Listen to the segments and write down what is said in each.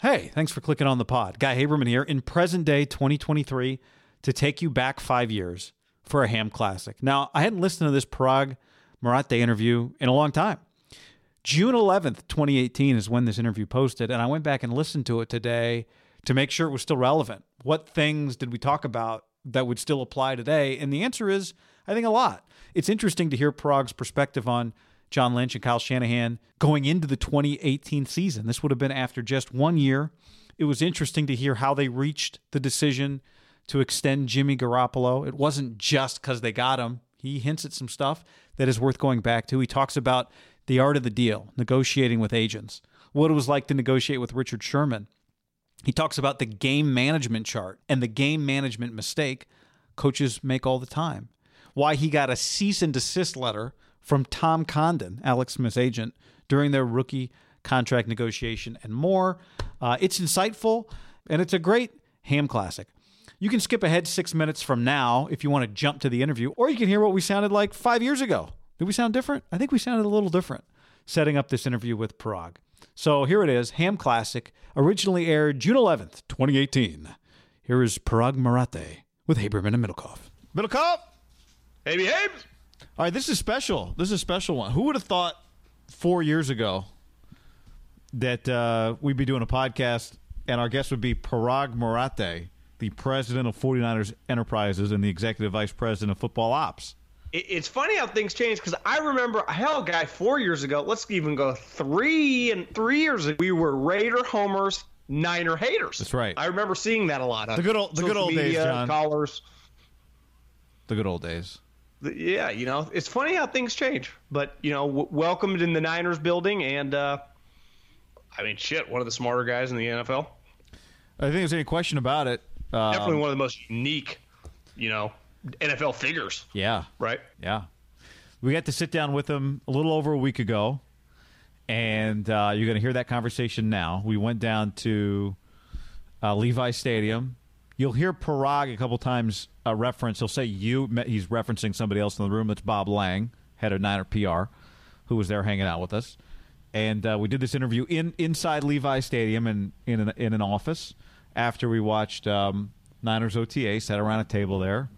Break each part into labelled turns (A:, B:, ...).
A: Hey, thanks for clicking on the pod. Guy Haberman here in present day 2023 to take you back five years for a ham classic. Now, I hadn't listened to this Paraag Marathe interview in a long time. June 11th, 2018 is when this interview posted, and I went back and listened to it today to make sure it was still relevant. What things did we talk about that would still apply today? And the answer is, I think a lot. It's interesting to hear Paraag's perspective on John Lynch and Kyle Shanahan going into the 2018 season. This would have been after just one year. It was interesting to hear how they reached the decision to extend Jimmy Garoppolo. It wasn't just because they got him. He hints at some stuff that is worth going back to. He talks about the art of the deal, negotiating with agents, what it was like to negotiate with Richard Sherman. He talks about the game management chart and the game management mistake coaches make all the time. Why he got a cease and desist letter from Tom Condon, Alex Smith's agent, during their rookie contract negotiation and more. Uh, it's insightful and it's a great ham classic. You can skip ahead six minutes from now if you want to jump to the interview, or you can hear what we sounded like five years ago. Did we sound different? I think we sounded a little different setting up this interview with Paraag. So here it is Ham Classic, originally aired June 11th, 2018. Here is Paraag Marathe with Haberman and Middlekauff. Middlekauff!
B: Hey, behave!
A: All right, this is special. This is a special one. Who would have thought four years ago that uh, we'd be doing a podcast and our guest would be Paraag Marathe, the president of 49ers Enterprises and the executive vice president of football ops?
B: It's funny how things change because I remember, hell, guy, four years ago. Let's even go three and three years ago. We were Raider homers, Niner haters.
A: That's right.
B: I remember seeing that a lot.
A: The good old, the good old
B: media,
A: days, John.
B: Callers.
A: The good old days
B: yeah, you know, it's funny how things change. But you know, w- welcomed in the Niners building, and uh, I mean, shit, one of the smarter guys in the NFL.
A: I think there's any question about it.
B: Um, Definitely one of the most unique, you know, NFL figures.
A: Yeah.
B: Right.
A: Yeah. We got to sit down with him a little over a week ago, and uh, you're going to hear that conversation now. We went down to uh, Levi Stadium You'll hear Paraag a couple times uh, reference. He'll say you. He's referencing somebody else in the room. That's Bob Lang, head of Niner PR, who was there hanging out with us. And uh, we did this interview in inside Levi Stadium in in an, in an office after we watched um, Niners OTA. Sat around a table there,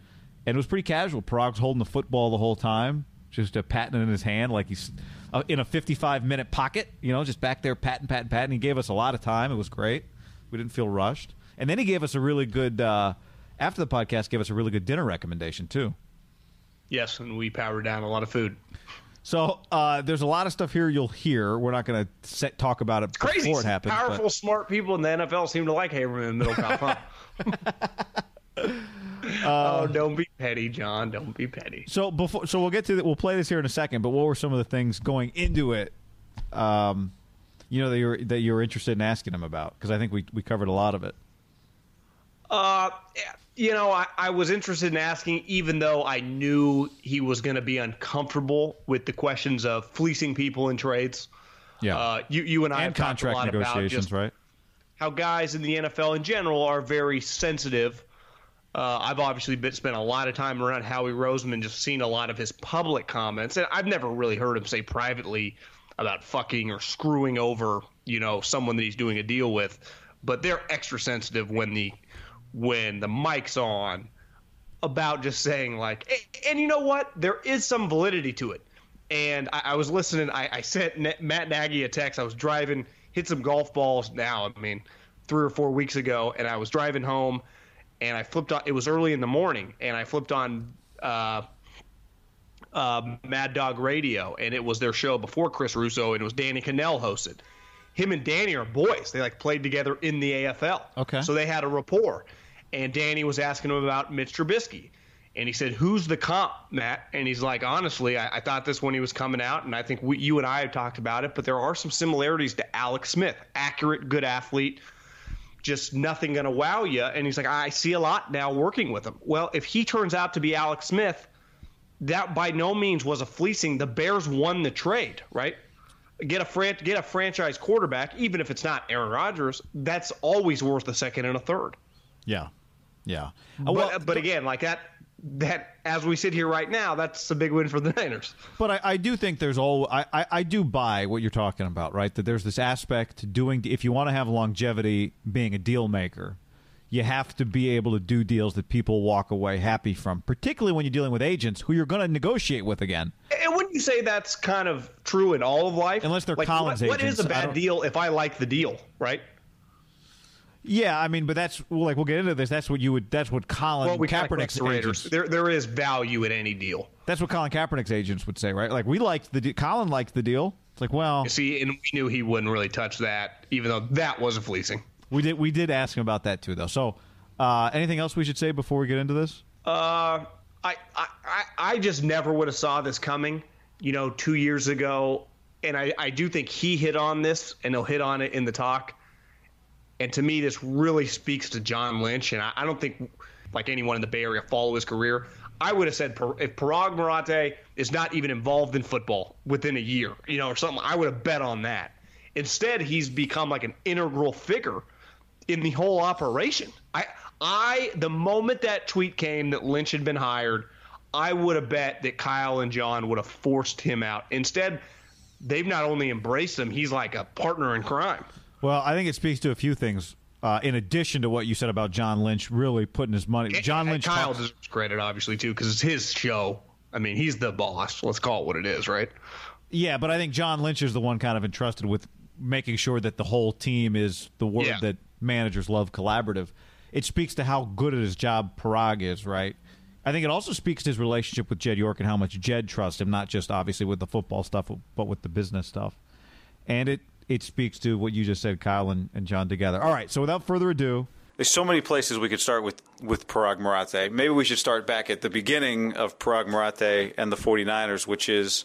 A: and it was pretty casual. Paraag's holding the football the whole time, just uh, patting it in his hand like he's uh, in a 55 minute pocket. You know, just back there patting, patting, patting. He gave us a lot of time. It was great. We didn't feel rushed. And then he gave us a really good uh, after the podcast gave us a really good dinner recommendation too.
B: Yes, and we powered down a lot of food.
A: So uh, there's a lot of stuff here you'll hear. We're not going to talk about it
B: it's crazy.
A: before it happens.
B: Powerful, but... smart people in the NFL seem to like Haberman and Middlekauff. Huh? oh, don't be petty, John. Don't be petty.
A: So before, so we'll get to the, we'll play this here in a second. But what were some of the things going into it? Um, you know that you're that you're interested in asking him about because I think we we covered a lot of it.
B: Uh, you know, I, I was interested in asking, even though I knew he was going to be uncomfortable with the questions of fleecing people in trades.
A: Yeah.
B: Uh, you, you and I
A: and
B: have
A: contract
B: talked a lot
A: negotiations,
B: about
A: right?
B: How guys in the NFL in general are very sensitive. Uh, I've obviously been, spent a lot of time around Howie Roseman, just seen a lot of his public comments, and I've never really heard him say privately about fucking or screwing over, you know, someone that he's doing a deal with. But they're extra sensitive when the when the mic's on about just saying like, and you know what? There is some validity to it. And I, I was listening. I, I sent Matt Nagy a text. I was driving, hit some golf balls. Now, I mean, three or four weeks ago, and I was driving home, and I flipped on. It was early in the morning, and I flipped on uh, uh, Mad Dog Radio, and it was their show before Chris Russo, and it was Danny Kanell hosted. Him and Danny are boys. They like played together in the AFL.
A: Okay.
B: So they had a rapport and Danny was asking him about Mitch Trubisky. And he said, Who's the comp, Matt? And he's like, Honestly, I, I thought this when he was coming out, and I think we, you and I have talked about it, but there are some similarities to Alex Smith. Accurate, good athlete. just nothing going to wow you. And he's like, I see a lot now working with him. Well, if he turns out to be Alex Smith, that by no means was a fleecing. The Bears won the trade, right? Get a fran- get a franchise quarterback, even if it's not Aaron Rodgers. That's always worth a second and a third.
A: Yeah, yeah.
B: But, well, uh, but again, like that that as we sit here right now, that's a big win for the Niners.
A: But I, I do think there's all I, I, I, do buy what you're talking about, right? That there's this aspect to doing if you want to have longevity, being a deal maker, you have to be able to do deals that people walk away happy from, particularly when you're dealing with agents who you're going to negotiate with again.
B: And wouldn't you say that's kind of true in all of life?
A: Unless they're
B: like,
A: Collins
B: what,
A: agents.
B: What is a bad deal if I like the deal, right?
A: Yeah, I mean, but that's like we'll get into this. That's what you would. That's what Colin
B: well, we
A: Kaepernick's
B: the
A: agents.
B: There, there is value in any deal.
A: That's what Colin Kaepernick's agents would say, right? Like we liked the de- Colin liked the deal. It's like, well,
B: you see, and we knew he wouldn't really touch that, even though that was a fleecing.
A: We did. We did ask him about that too, though. So, uh, anything else we should say before we get into this?
B: Uh, I, I, I just never would have saw this coming. You know, two years ago, and I, I do think he hit on this, and he'll hit on it in the talk and to me, this really speaks to John Lynch. And I, I don't think like anyone in the Bay Area follow his career. I would have said if Paraag Marathe is not even involved in football within a year, you know, or something, I would have bet on that. Instead, he's become like an integral figure in the whole operation. I, I, the moment that tweet came that Lynch had been hired, I would have bet that Kyle and John would have forced him out. Instead, they've not only embraced him, he's like a partner in crime.
A: Well, I think it speaks to a few things. Uh, in addition to what you said about John Lynch really putting his money, John Lynch.
B: Kyle talks, deserves credit, obviously, too, because it's his show. I mean, he's the boss. Let's call it what it is, right?
A: Yeah, but I think John Lynch is the one kind of entrusted with making sure that the whole team is the word yeah. that managers love collaborative. It speaks to how good at his job Paraag is, right? I think it also speaks to his relationship with Jed York and how much Jed trusts him, not just obviously with the football stuff, but with the business stuff. And it it speaks to what you just said, Kyle and, and John together. All right, so without further ado,
C: there's so many places we could start with with Paraag Marathe. Maybe we should start back at the beginning of Paraag Marathe and the 49ers, which is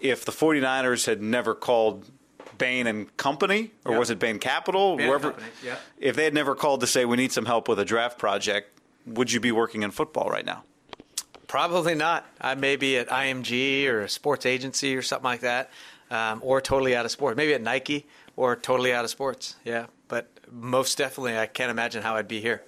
C: if the 49ers had never called Bain and Company, or yep. was it Bain Capital,
D: Bain wherever? Yeah.
C: If they had never called to say we need some help with a draft project, would you be working in football right now?
D: Probably not. I may be at IMG or a sports agency or something like that um, or totally out of sports. Maybe at Nike or totally out of sports. Yeah, but most definitely, I can't imagine how I'd be here.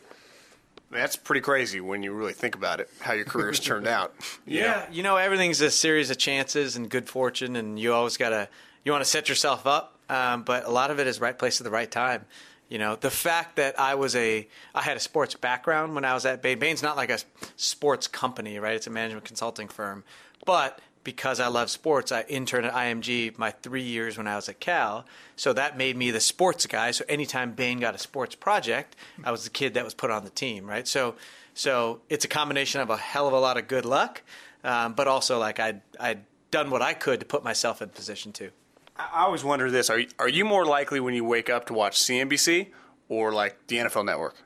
E: That's pretty crazy when you really think about it, how your career's turned out.
D: You yeah, know? you know, everything's a series of chances and good fortune, and you always gotta you want to set yourself up, um, but a lot of it is right place at the right time. You know, the fact that I was a I had a sports background when I was at Bain. Bain's not like a sports company, right? It's a management consulting firm, but because I love sports, I interned at IMG my three years when I was at Cal. So that made me the sports guy. So anytime Bain got a sports project, I was the kid that was put on the team, right? So, so it's a combination of a hell of a lot of good luck, um, but also like I'd, I'd done what I could to put myself in position to.
E: I always wonder this: Are you, are you more likely when you wake up to watch CNBC or like the NFL Network?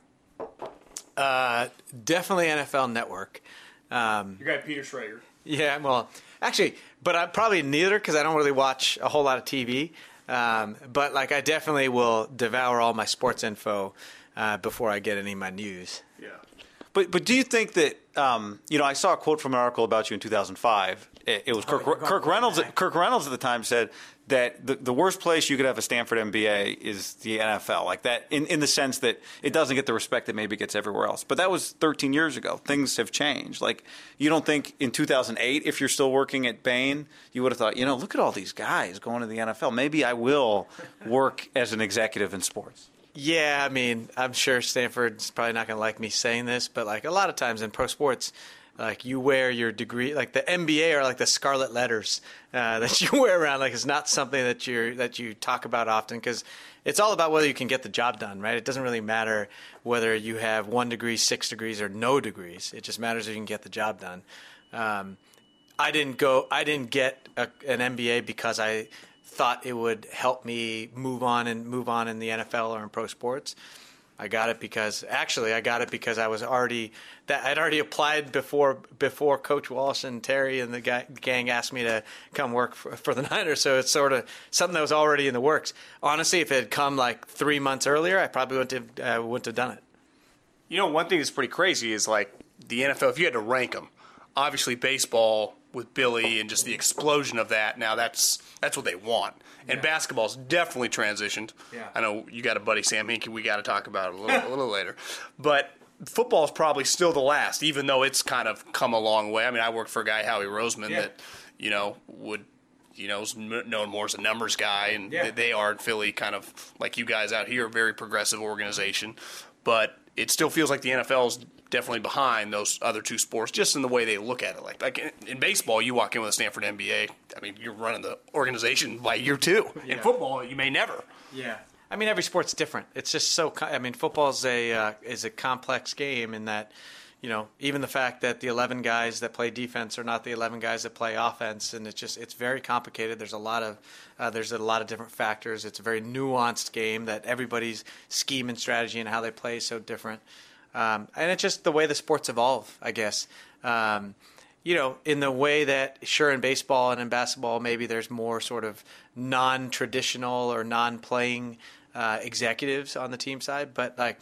D: Uh, definitely NFL Network.
E: Um, Your guy Peter Schrager.
D: Yeah, well, Actually, but I probably neither because I don't really watch a whole lot of TV. Um, but like I definitely will devour all my sports info uh, before I get any of my news.
E: Yeah.
C: But but do you think that um, you know I saw a quote from an article about you in 2005. It, it was Kirk, Kirk Reynolds. Kirk Reynolds at the time said that the, the worst place you could have a Stanford MBA is the NFL, like that, in, in the sense that it doesn't get the respect that maybe gets everywhere else. But that was 13 years ago. Things have changed. Like, you don't think in 2008, if you're still working at Bain, you would have thought, you know, look at all these guys going to the NFL. Maybe I will work as an executive in sports.
D: Yeah, I mean, I'm sure Stanford's probably not going to like me saying this, but like a lot of times in pro sports, like you wear your degree like the MBA are like the scarlet letters uh, that you wear around. Like it's not something that you that you talk about often because it's all about whether you can get the job done right? It doesn't really matter whether you have one degree six degrees or no degrees. It just matters if you can get the job done. Um, I didn't go I didn't get a, an MBA because I thought it would help me move on and move on in the NFL or in pro sports I got it because actually I got it because I was already that I'd already applied before before Coach Walsh and Terry and the gang asked me to come work for, for the Niners. So it's sort of something that was already in the works. Honestly, if it had come like three months earlier, I probably wouldn't have uh, wouldn't have done it.
B: You know, one thing that's pretty crazy is like the NFL. If you had to rank them, obviously baseball with Billy and just the explosion of that. Now that's that's what they want. And basketball's definitely transitioned.
D: Yeah.
B: I know you got a buddy Sam Hinkie. We got to talk about it a little, a little later, but. Football is probably still the last, even though it's kind of come a long way. I mean, I worked for a guy, Howie Roseman,
D: Yeah.
B: that you know would you know, is known more as a numbers guy, and
D: Yeah.
B: they- are in Philly, kind of like you guys out here, a very progressive organization. But it still feels like the NFL is definitely behind those other two sports, just in the way they look at it. Like, like in, in baseball, you walk in with a Stanford MBA. I mean, you're running the organization by year two. In football, you may never.
D: Yeah. I mean, every sport's different. It's just so. I mean, football is a uh, is a complex game in that, you know, even the fact that the eleven guys that play defense are not the eleven guys that play offense, and it's just it's very complicated. There's a lot of uh, there's a lot of different factors. It's a very nuanced game that everybody's scheme and strategy and how they play is so different. Um, and it's just the way the sports evolve, I guess. Um, you know, in the way that sure in baseball and in basketball, maybe there's more sort of non-traditional or non-playing uh, executives on the team side, but like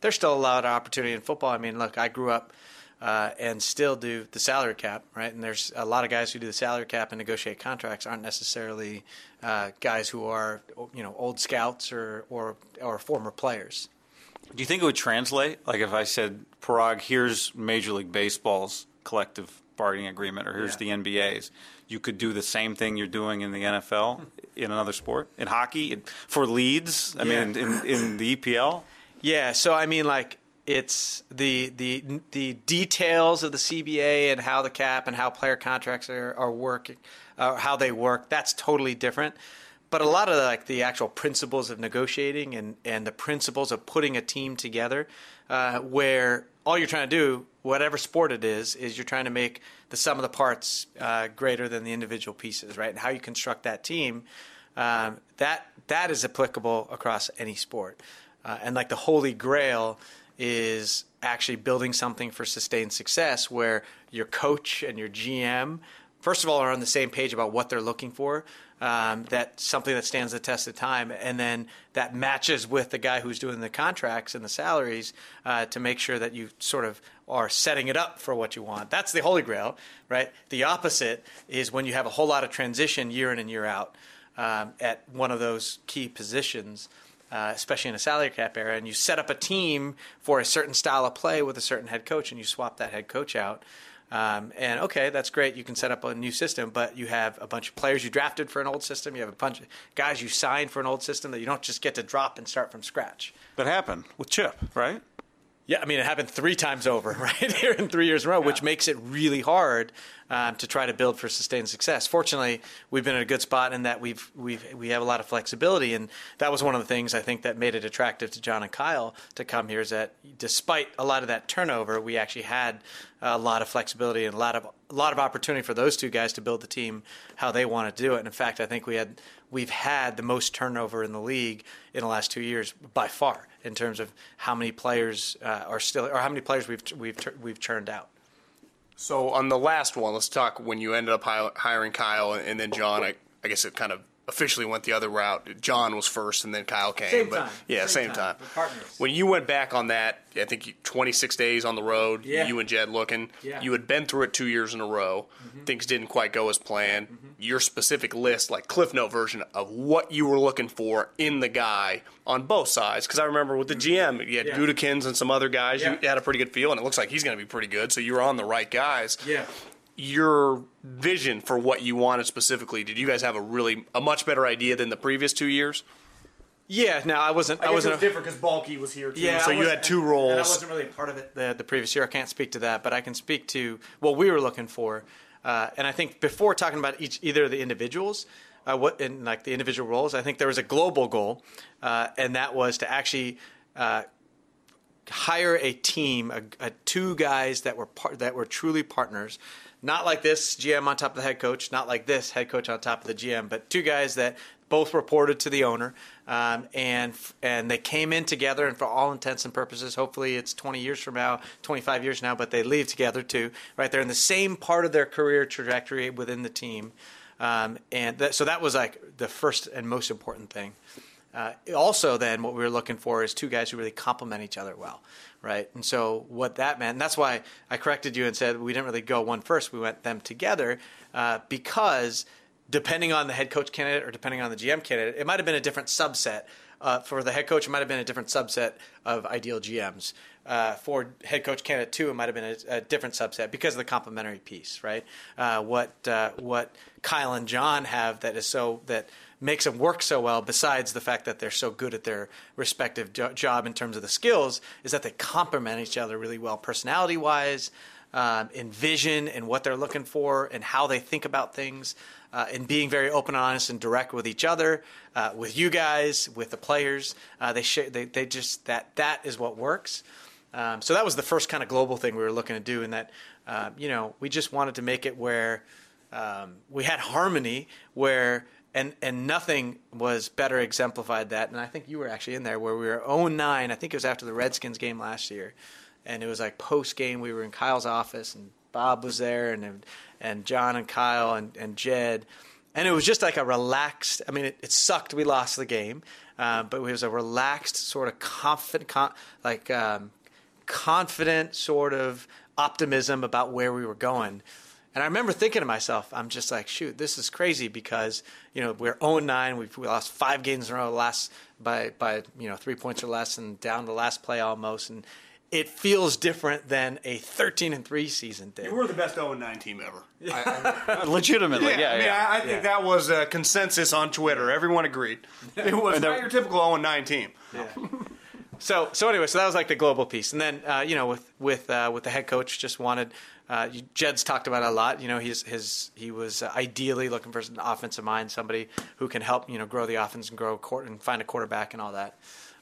D: there's still a lot of opportunity in football. I mean, look, I grew up uh, and still do the salary cap, right? And there's a lot of guys who do the salary cap and negotiate contracts aren't necessarily uh, guys who are you know old scouts or or or former players.
A: Do you think it would translate? Like if I said, Paraag, here's Major League Baseball's collective bargaining agreement, or here's
D: Yeah.
A: the NBA's. You could do the same thing you're doing in the NFL in another sport, in hockey, in, for leads. I mean, in, in the EPL.
D: Yeah, so I mean, like it's the the the details of the CBA and how the cap and how player contracts are are working, uh, how they work. That's totally different. But a lot of like the actual principles of negotiating and and the principles of putting a team together, uh, where all you're trying to do, whatever sport it is, is you're trying to make the sum of the parts uh, greater than the individual pieces, right? And how you construct that team, um, that that is applicable across any sport. Uh, and like the holy grail is actually building something for sustained success where your coach and your GM, first of all, are on the same page about what they're looking for. Um, that something that stands the test of time, and then that matches with the guy who's doing the contracts and the salaries uh, to make sure that you sort of are setting it up for what you want. That's the holy grail, right? The opposite is when you have a whole lot of transition year in and year out um, at one of those key positions uh, especially in a salary cap era, and you set up a team for a certain style of play with a certain head coach, and you swap that head coach out. Um, and okay, that's great. You can set up a new system, but you have a bunch of players you drafted for an old system. You have a bunch of guys you signed for an old system that you don't just get to drop and start from scratch.
A: That happened with Chip, right?
D: Yeah, I mean, it happened three times over, right here in three years in a row, which makes it really hard um, to try to build for sustained success. Fortunately, we've been in a good spot in that we've we've we have a lot of flexibility, and that was one of the things I think that made it attractive to John and Kyle to come here. Is that despite a lot of that turnover, we actually had a lot of flexibility and a lot of a lot of opportunity for those two guys to build the team how they want to do it. And in fact, I think we had we've had the most turnover in the league in the last two years by far in terms of how many players uh, are still or how many players we've we've we've churned out.
B: So on the last one, let's talk when you ended up hiring Kyle and then John. I, I guess it kind of officially went the other route. John was first, and then Kyle came.
D: Same
B: but
D: time.
B: yeah,
D: Same
B: same,
D: time.
B: time. When you went back on that, I think 26 days on the road.
D: Yeah.
B: You and Jed looking.
D: Yeah.
B: You had been through it two years in a row. Mm-hmm. Things didn't quite go as planned. Mm-hmm. Your specific list, like Cliff Note version of what you were looking for in the guy on both sides. Because I remember with the mm-hmm. GM, you had
D: Yeah.
B: Gutekunst and some other guys.
D: Yeah.
B: You had a pretty good feel, and it looks like he's going to be pretty good. So you were on the right guys
D: Yeah.
B: Your vision for what you wanted specifically did you guys have a really a much better idea than the previous two years
D: Yeah. No, I wasn't. I, wasn't. a-
B: different because Baalke was here too
D: Yeah,
B: so you had two
D: And I wasn't really a part of it the, the previous year. I can't speak to that, but I can speak to what we were looking for. Uh, and I think before talking about each either of the individuals, uh, what in like the individual roles, I think there was a global goal, uh, and that was to actually uh, hire a team, a, a two guys that were par- that were truly partners. Not like this GM on top of the head coach, not like this head coach on top of the GM, but two guys that both reported to the owner, um, and and they came in together. And for all intents and purposes, hopefully it's 20 years from now, 25 years now, but they leave together too. Right, they're in the same part of their career trajectory within the team, um, and that, so that was like the first and most important thing. Uh, also, then what we were looking for is two guys who really complement each other well, right? And so what that meant, and that's why I corrected you and said we didn't really go one first. We went them together uh, because depending on the head coach candidate or depending on the GM candidate, it might have been a different subset. Uh, for the head coach, it might have been a different subset of ideal GMs. Uh, for head coach candidate two, it might have been a, a different subset because of the complementary piece, right? Uh, what uh, what Kyle and John have that is so that makes them work so well, besides the fact that they're so good at their respective jo- job in terms of the skills, is that they complement each other really well, personality wise, um, in vision and what they're looking for, and how they think about things uh, and being very open, honest, and direct with each other, uh, with you guys, with the players. Uh, they, sh- they they just that that is what works. Um, so that was the first kind of global thing we were looking to do, and that uh, you know we just wanted to make it where um, we had harmony, where and and nothing was better exemplified that. And I think you were actually in there where we were 0-9. I think it was after the Redskins game last year, and it was like post game. We were in Kyle's office, and Bob was there, and and John and Kyle and, and Jed. And it was just like a relaxed. I mean, it, it sucked. We lost the game, uh, but it was a relaxed, sort of confident, con, like um, confident sort of optimism about where we were going. And I remember thinking to myself, I'm just like, shoot, this is crazy because you know we're 0 9. We've we lost five games in a row, last by by you know three points or less, and down the last play almost. And it feels different than a 13 and 3 season did.
B: We're the best 0 9 team ever.
A: Legitimately, yeah.
B: I mean,
A: yeah.
B: I, I think that was a consensus on Twitter. Everyone agreed. It was not your typical 0 9 team.
D: So so anyway, so that was like the global piece, and then uh, you know with with uh, with the head coach just wanted. Uh, Jed's talked about a lot. You know, he's his he was ideally looking for an offensive mind, somebody who can help you know grow the offense and grow court and find a quarterback and all that.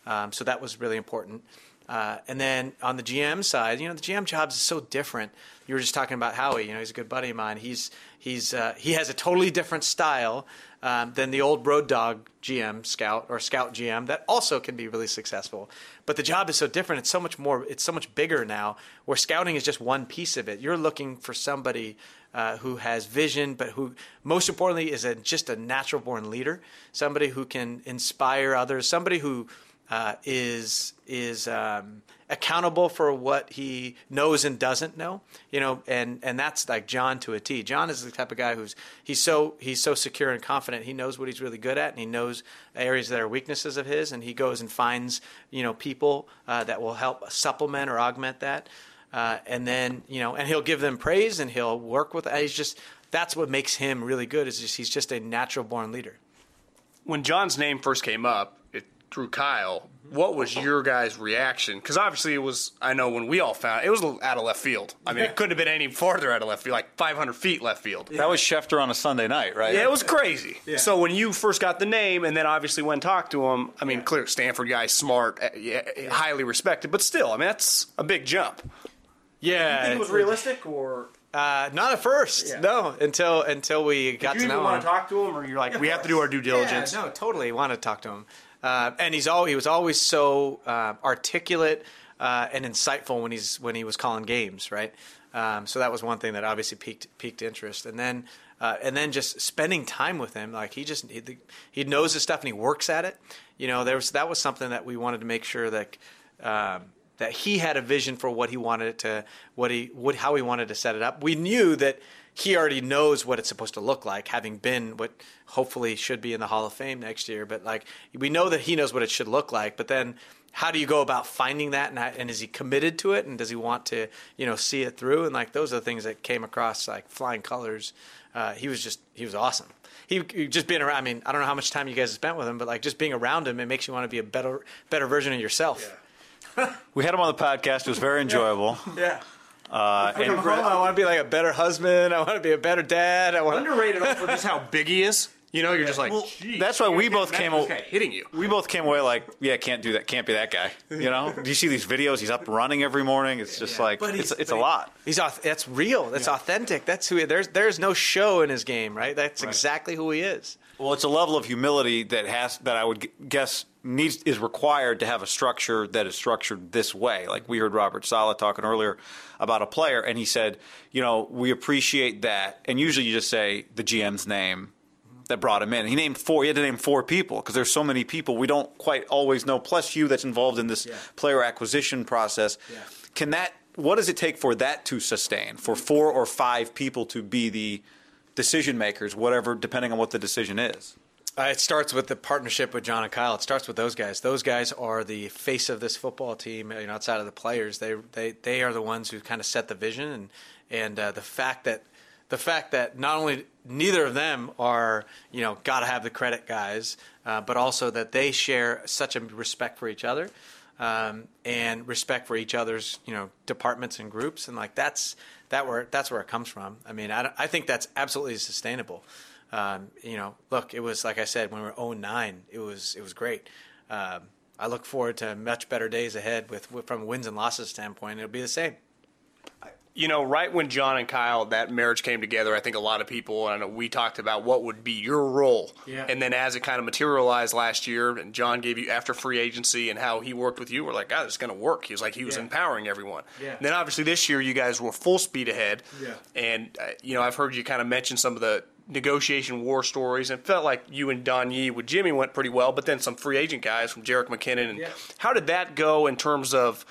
D: Um, so that was really important. Uh, and then on the GM side, you know, the GM jobs is so different. You were just talking about Howie. You know, he's a good buddy of mine. He's he's uh, he has a totally different style um, than the old Road Dog GM Scout or Scout GM that also can be really successful. But the job is so different. It's so much more. It's so much bigger now. Where scouting is just one piece of it. You're looking for somebody. Uh, who has vision, but who, most importantly, is a, just a natural born leader. Somebody who can inspire others. Somebody who uh, is is um, accountable for what he knows and doesn't know. You know, and and that's like John to a T. John is the type of guy who's he's so he's so secure and confident. He knows what he's really good at, and he knows areas that are weaknesses of his, and he goes and finds you know people uh, that will help supplement or augment that. Uh, and then you know, and he'll give them praise, and he'll work with. He's just that's what makes him really good. Is just, he's just a natural born leader.
B: When John's name first came up, through Kyle, what was your guys' reaction? Because obviously it was. I know when we all found it, it was out of left field. I mean, it couldn't have been any farther out of left field, like 500 feet left field.
A: That was Schefter on a Sunday night, right?
B: Yeah, it was crazy. So when you first got the name, and then obviously went and talked to him, I mean, clear Stanford guy, smart, uh, yeah, highly respected, but still, I mean, that's a big jump.
D: Yeah, you think it was
B: realistic, or
D: uh, not at first. No, until until we got to know him.
B: To talk to him, or you're like, we have to do our due diligence?
D: Yeah, no, totally want to talk to him. Uh, and he's all he was always so uh, articulate uh, and insightful when he's when he was calling games, right? Um, so that was one thing that obviously piqued piqued interest, and then uh, and then just spending time with him, like he just he, he knows his stuff and he works at it. You know, there was that was something that we wanted to make sure that. Um, that he had a vision for what he wanted it to, what he, what, how he wanted to set it up. We knew that he already knows what it's supposed to look like, having been what hopefully should be in the Hall of Fame next year. But like, we know that he knows what it should look like. But then, how do you go about finding that? And, and is he committed to it? And does he want to, you know, see it through? And like, those are the things that came across like flying colors. Uh, he was just, he was awesome. He, he just being around. I mean, I don't know how much time you guys have spent with him, but like just being around him, it makes you want to be a better, better version of yourself.
A: We had him on the podcast. It was very enjoyable.
D: Yeah.
A: Uh, and
D: I want to be like a better husband. I want to be a better dad. I want
B: Underrated for just how big he is. You know, you're just like, "Geez,
A: that's why we both came.
B: that
A: a-
B: guy hitting you.
A: We both came away like, yeah, can't do that. Can't be that guy. You know? do you see these videos? He's up running every morning. It's just like
D: But
A: it's it's a lot.
D: He's that's real. That's authentic. That's who he, there's there's no show in his game, right? That's exactly who he is.
A: Well, it's a level of humility that has that I would guess needs is required to have a structure that is structured this way. Like we heard Robert Saleh talking earlier about a player, and he said, you know, we appreciate that, and usually you just say the GM's name that brought him in. He named four. He had to name four people because there's so many people we don't quite always know. Plus you that's involved in this
D: Yeah.
A: player acquisition process.
D: Yeah.
A: Can that? What does it take for that to sustain? For four or five people to be the decision makers, whatever, depending on what the decision is.
D: Uh, it starts with the partnership with John and Kyle. It starts with those guys. Those guys are the face of this football team. You know, outside of the players, they they they are the ones who kind of set the vision and and uh, the fact that the fact that not only neither of them are you know got to have the credit guys, uh, but also that they share such a respect for each other um, and respect for each other's you know departments and groups and like that's that where that's where it comes from. I mean, I, I think that's absolutely sustainable. Um, you know, look, it was like I said when we were 09, it was it was great. Um, I look forward to much better days ahead with, with from a wins and losses standpoint. It'll be the same.
B: you know, right when John and Kyle that marriage came together, I think a lot of people and we talked about what would be your role.
D: Yeah.
B: And then as it kind of materialized last year, and John gave you after free agency and how he worked with you, we're like, God, it's going to work. He was like, he was
D: Yeah.
B: empowering everyone.
D: Yeah.
B: And then obviously this year, you guys were full speed ahead.
D: Yeah.
B: And uh, you know, I've heard you kind of mention some of the negotiation war stories, and felt like you and Don Yee with Jimmy went pretty well, but then some free agent guys from Jerick McKinnon. And
D: Yeah.
B: how did that go in terms of?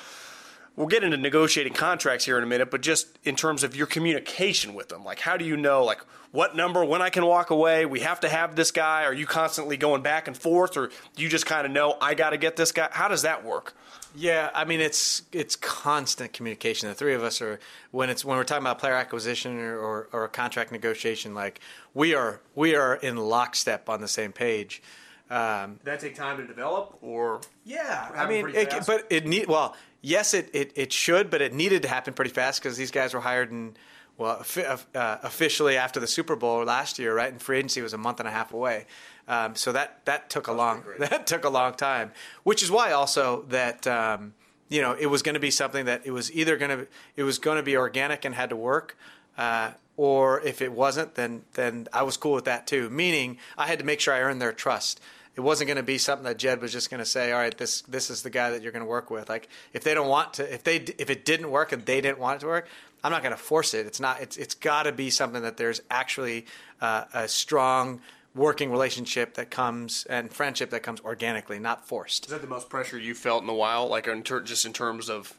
B: we'll get into negotiating contracts here in a minute, but just in terms of your communication with them, like how do you know, like what number, when I can walk away? We have to have this guy. Are you constantly going back and forth, or do you just kind of know I got to get this guy? How does that work?
D: Yeah, I mean it's it's constant communication. The three of us are when it's when we're talking about player acquisition or, or, or a contract negotiation, like we are we are in lockstep on the same page. Um,
B: Did that take time to develop, or
D: Yeah, I mean, it, but it need well, yes, it, it, it should, but it needed to happen pretty fast because these guys were hired in well uh, officially after the Super Bowl last year, right? And free agency was a month and a half away, um, so that that took a long that took a long time, which is why also that. Um, you know, it was going to be something that it was either going to it was going to be organic and had to work, uh, or if it wasn't, then then I was cool with that too. Meaning, I had to make sure I earned their trust. It wasn't going to be something that Jed was just going to say, "All right, this this is the guy that you're going to work with." Like, if they don't want to, if they if it didn't work and they didn't want it to work, I'm not going to force it. It's not. It's it's got to be something that there's actually uh, a strong working relationship that comes and friendship that comes organically, not forced.
B: is that the most pressure you felt in a while? Like in ter- just in terms of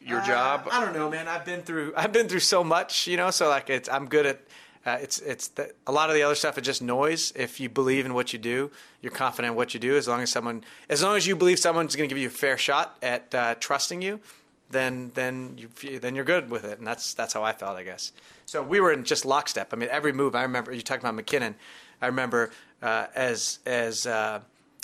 B: your job?
D: Uh, I don't know, man. I've been through I've been through so much, you know. So like, it's I'm good at. Uh, it's it's the, a lot of the other stuff is just noise. If you believe in what you do, you're confident in what you do. As long as someone, as long as you believe someone's going to give you a fair shot at uh, trusting you, then then you then you're good with it. And that's that's how I felt, I guess. So we were in just lockstep. I mean, every move. I remember you talked about McKinnon. I remember uh, as as uh,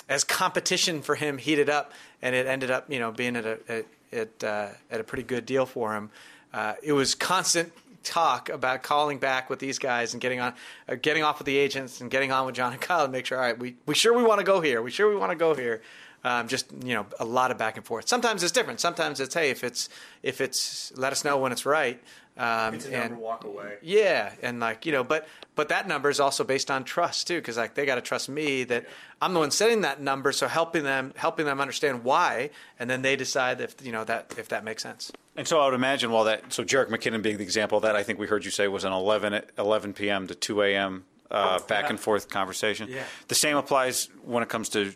D: as competition for him heated up, and it ended up, you know, being at a at at, uh, at a pretty good deal for him. Uh, it was constant talk about calling back with these guys and getting on, uh, getting off with the agents and getting on with John and Kyle to make sure. All right, we we sure we want to go here. We sure we want to go here. Um, just you know, a lot of back and forth. Sometimes it's different. Sometimes it's hey, if it's if it's let us know when it's right. Um,
B: It's a
D: and,
B: number, walk away.
D: yeah, and like you know, but but that number is also based on trust too, because like they got to trust me that I'm the one setting that number, so helping them helping them understand why, and then they decide if you know that if that makes sense.
A: And so I would imagine, while that, so Jerick McKinnon being the example of that, I think we heard you say was an 11, at 11 p.m. to 2 a.m. Uh, back and forth conversation.
D: Yeah.
A: The same applies when it comes to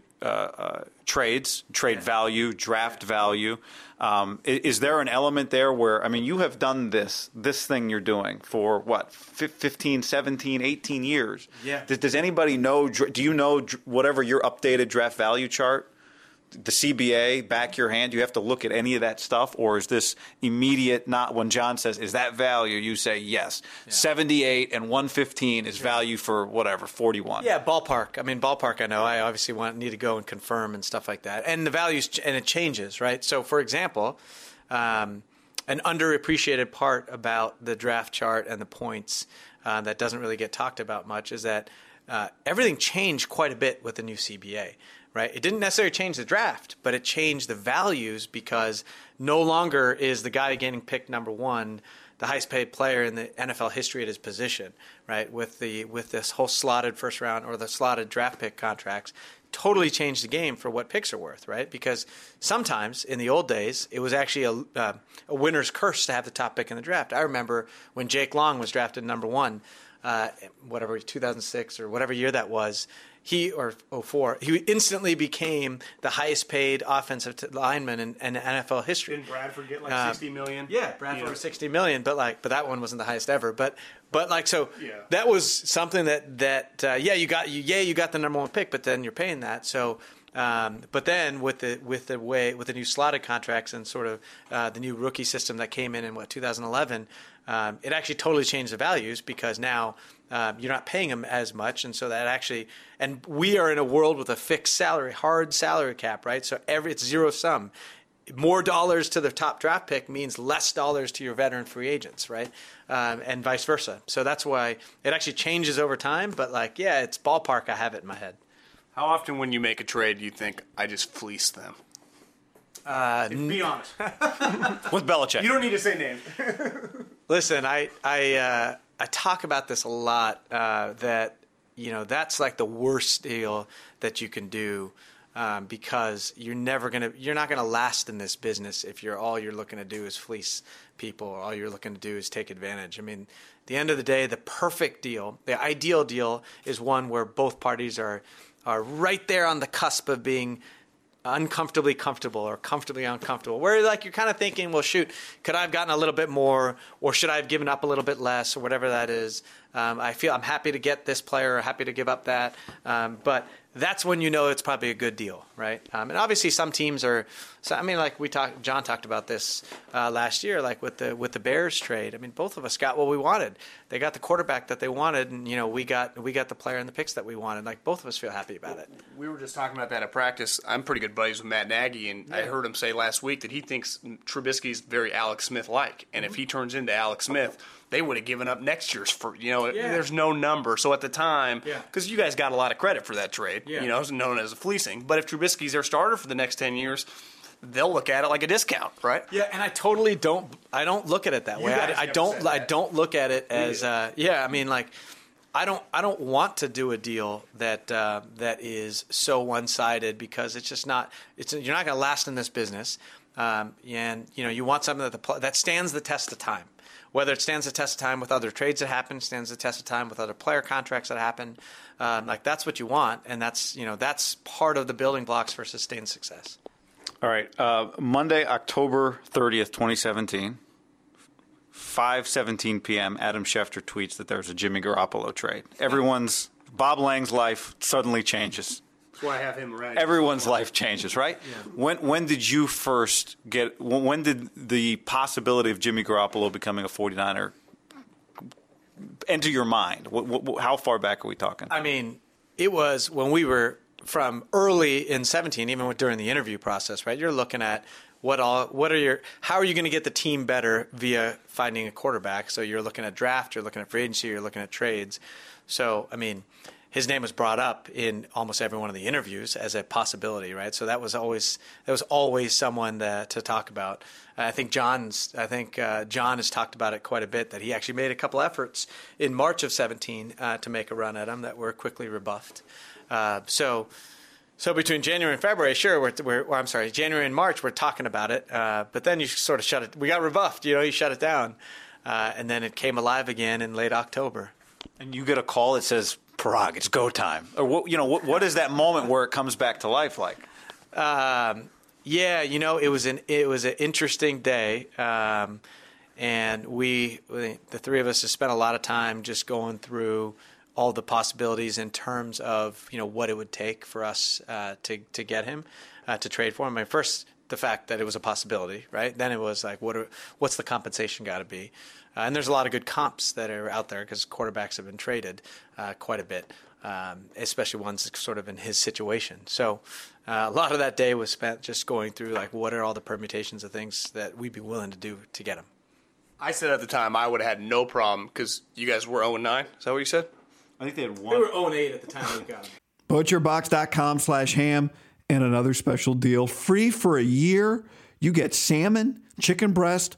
A: trades, trade value, draft value. Um, is, there an element there where, I mean, you have done this, this thing you're doing for what, fif- 15, 17, 18 years?
D: Yeah.
A: Does, does anybody know, do you know whatever your updated draft value chart? The CBA back your hand? Do you have to look at any of that stuff, or is this immediate? Not when John says, "Is that value?" You say yes. Seventy-eight and one fifteen is value for whatever forty-one.
D: Yeah, ballpark. I mean, ballpark. I know. I obviously want need to go and confirm and stuff like that. And the values and it changes, right? So, for example, um, an underappreciated part about the draft chart and the points uh, that doesn't really get talked about much is that uh, everything changed quite a bit with the new CBA. Right? It didn't necessarily change the draft, but it changed the values because no longer is the guy getting picked number one the highest paid player in the NFL history at his position, right? With the with this whole slotted first round or the slotted draft pick contracts, totally changed the game for what picks are worth, right? Because sometimes in the old days, it was actually a, uh, a winner's curse to have the top pick in the draft. I remember when Jake Long was drafted number one, uh, whatever 2006 or whatever year that was he or 04, he instantly became the highest paid offensive t- lineman in, in, NFL history.
B: Didn't Bradford get like
D: Uh,
B: sixty million?
D: Yeah, Bradford was sixty million, but like, but that one wasn't the highest ever. But, but like, so
B: Yeah.
D: that was something that that uh, yeah, you got you yeah you got the number one pick, but then you're paying that. So, um, but then with the with the way with the new slotted contracts and sort of uh, the new rookie system that came in in what 2011, um, it actually totally changed the values because now. Um, you're not paying them as much, and so that actually, and we are in a world with a fixed salary, hard salary cap, right? So every it's zero sum more dollars to the top draft pick means less dollars to your veteran free agents, right? Um, and vice versa. So that's why it actually changes over time. But like, yeah, it's ballpark. I have it in my head.
B: How often when you make a trade, you think I just fleeced them?
D: Uh,
B: Be honest.
A: With Belichick.
B: You don't need to say name.
D: Listen, I I uh, I talk about this a lot. Uh, that you know that's like the worst deal that you can do. Um, because you're never gonna, you're not gonna last in this business if you're all you're looking to do is fleece people, or all you're looking to do is take advantage. I mean, the end of the day, the perfect deal, the ideal deal, is one where both parties are are right there on the cusp of being uncomfortably comfortable or comfortably uncomfortable where like you're kind of thinking well shoot could i have gotten a little bit more or should i have given up a little bit less or whatever that is um, i feel i'm happy to get this player or happy to give up that um, but that's when you know it's probably a good deal, right? Um, and obviously, some teams are. So I mean, like we talked, John talked about this uh, last year, like with the with the Bears trade. I mean, both of us got what we wanted. They got the quarterback that they wanted, and you know, we got we got the player and the picks that we wanted. Like both of us feel happy about it.
B: We were just talking about that at practice. I'm pretty good buddies with Matt Nagy, and I heard him say last week that he thinks Trubisky's very Alex Smith like, and if he turns into Alex Smith, they would have given up next year's for you know.
D: Yeah.
B: There's no number, so at the time,
D: Yeah.
B: because you guys got a lot of credit for that trade,
D: Yeah.
B: you know, it's known as a fleecing. But if Trubisky's their starter for the next ten years, they'll look at it like a discount, right?
D: Yeah, and I totally don't. I don't look at it that way. I, I don't. I don't look at it as. Uh, yeah, I mean, like, I don't. I don't want to do a deal that uh, that is so one sided because it's just not. It's you're not going to last in this business, um, and you know you want something that the that stands the test of time. Whether it stands the test of time with other trades that happen, stands the test of time with other player contracts that happen, um, like that's what you want, and that's you know that's part of the building blocks for sustained success.
A: All right. Uh, Monday, October 30th, 2017, 5:17 p.m. Adam Schefter tweets that there's a Jimmy Garoppolo trade. Everyone's Bob Lang's life suddenly changes.
B: That's why I have him around.
A: Everyone's life changes, right? When when did you first get? When when did the possibility of Jimmy Garoppolo becoming a 49er enter your mind? What, what, how far back are we talking?
D: I mean, it was when we were from early in 17, even during the interview process, right? You're looking at what all, what are your, how are you going to get the team better via finding a quarterback? So you're looking at draft, you're looking at free agency, you're looking at trades. So, I mean, his name was brought up in almost every one of the interviews as a possibility, right? So that was always that was always someone that, to talk about. I think John's I think uh, John has talked about it quite a bit that he actually made a couple efforts in March of 17 uh, to make a run at him that were quickly rebuffed. Uh, so. So between January and February, sure, we're, we're or I'm sorry, January and March, we're talking about it. Uh, but then you sort of shut it. We got rebuffed, you know. You shut it down, uh, and then it came alive again in late October.
A: and you get a call that says, "Paraag, it's go time," or what? You know, what, what is that moment where it comes back to life like?
D: Um, yeah, you know, it was an it was an interesting day, um, and we, the three of us have spent a lot of time just going through all the possibilities in terms of you know what it would take for us uh, to to get him uh, to trade for him. I mean, first the fact that it was a possibility, right? Then it was like, what are, what's the compensation got to be? Uh, and there's a lot of good comps that are out there because quarterbacks have been traded uh, quite a bit, um, especially ones sort of in his situation. So uh, a lot of that day was spent just going through like, what are all the permutations of things that we'd be willing to do to get him?
B: I said at the time I would have had no problem because you guys were 0 9. Is that what you said?
A: I think they had one.
D: They were 0 8 at the time we got him.
F: Butcherbox.com slash ham and another special deal. Free for a year. You get salmon, chicken breast,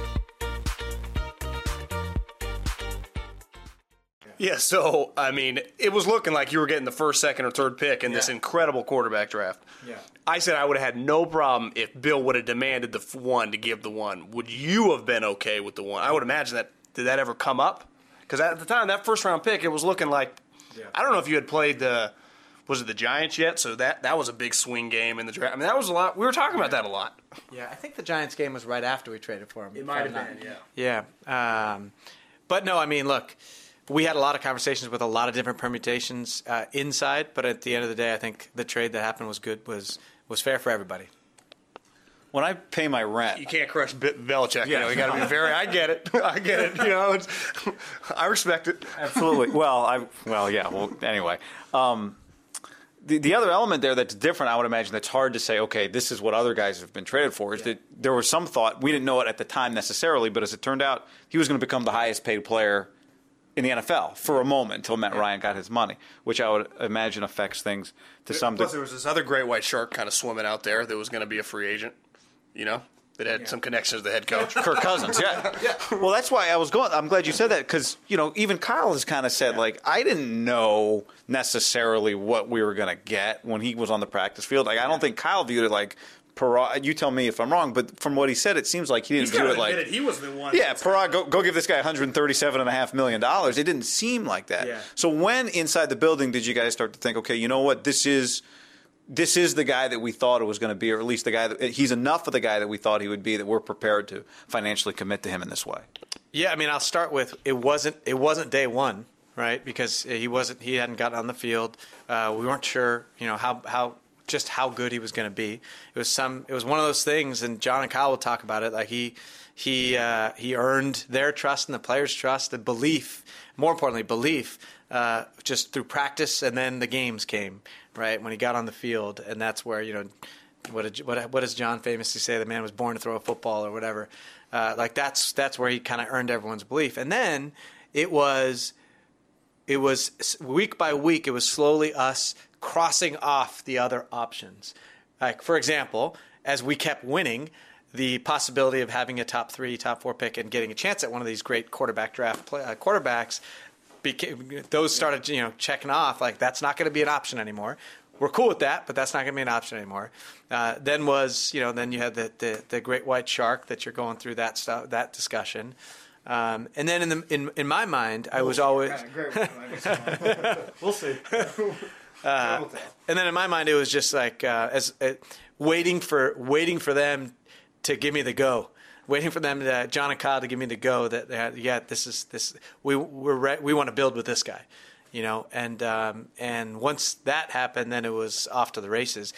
B: Yeah, so I mean, it was looking like you were getting the first, second, or third pick in this incredible quarterback draft.
D: Yeah.
B: I said I would have had no problem if Bill would have demanded the f- one to give the one. Would you have been okay with the one? I would imagine that. Did that ever come up? Because at the time, that first round pick, it was looking like. yeah. I don't know if you had played the. Was it the Giants yet? So that that was a big swing game in the draft. I mean, that was a lot. We were talking about that a lot.
D: Yeah, I think the Giants game was right after we traded for him.
B: It might have been,
D: yeah. Yeah. Um, but no, I mean, look, we had a lot of conversations with a lot of different permutations uh, inside, but at the end of the day, I think the trade that happened was good, was was fair for everybody.
A: When I pay my rent,
B: You can't crush B- Belichick. You know, you got to be very. I get it. I get it. You know, it's, I respect it.
A: Absolutely. well, I well, yeah. Well, anyway, um, the the other element there that's different, I would imagine, that's hard to say. Okay, this is what other guys have been traded for. Is that there was some thought we didn't know it at the time necessarily, but as it turned out, he was going to become the highest paid player in the NFL for a moment until Matt Ryan got his money, which I would imagine affects things to some
B: Plus,
A: degree.
B: there was this other great white shark kind of swimming out there that was going to be a free agent. You know, that had some connections to the head coach.
A: Kirk Cousins, yeah. Well, that's why I was going. I'm glad you said that because you know even Kyle has kind of said like I didn't know necessarily what we were going to get when he was on the practice field. Like I don't think Kyle viewed it like. Paraag, you tell me if I'm wrong, but from what he said, it seems like he didn't do it like
B: he was the one.
A: yeah, Paraag, go, go give this guy 137 and a half million dollars. It didn't seem like that.
D: Yeah.
A: So when inside the building did you guys start to think, okay, you know what, this is this is the guy that we thought it was going to be, or at least the guy that he's enough of the guy that we thought he would be that we're prepared to financially commit to him in this way.
D: Yeah, I mean, I'll start with it wasn't it wasn't day one, right? Because he wasn't he hadn't gotten on the field. Uh, we weren't sure, you know, how how just how good he was going to be. It was some it was one of those things, and John and Kyle will talk about it. Like he he uh, he earned their trust and the players' trust, the belief. More importantly, belief. Uh, just through practice, and then the games came right when he got on the field, and that's where you know what did, what what does John famously say? The man was born to throw a football or whatever. Uh, like that's that's where he kind of earned everyone's belief. And then it was it was week by week. It was slowly us crossing off the other options. Like for example, as we kept winning, the possibility of having a top three, top four pick and getting a chance at one of these great quarterback draft play, uh, quarterbacks became those started you know checking off like that's not going to be an option anymore. We're cool with that, but that's not going to be an option anymore. Uh, then was you know then you had the, the the great white shark that you're going through that stuff that discussion. Um, and then in the in, in my mind, I was always
G: we'll see.
D: uh, and then in my mind, it was just like uh, as uh, waiting for waiting for them to give me the go, waiting for them to John and Kyle to give me the go that uh, yeah, this is this we we're re- we want to build with this guy, you know. And um, and once that happened, then it was off to the races.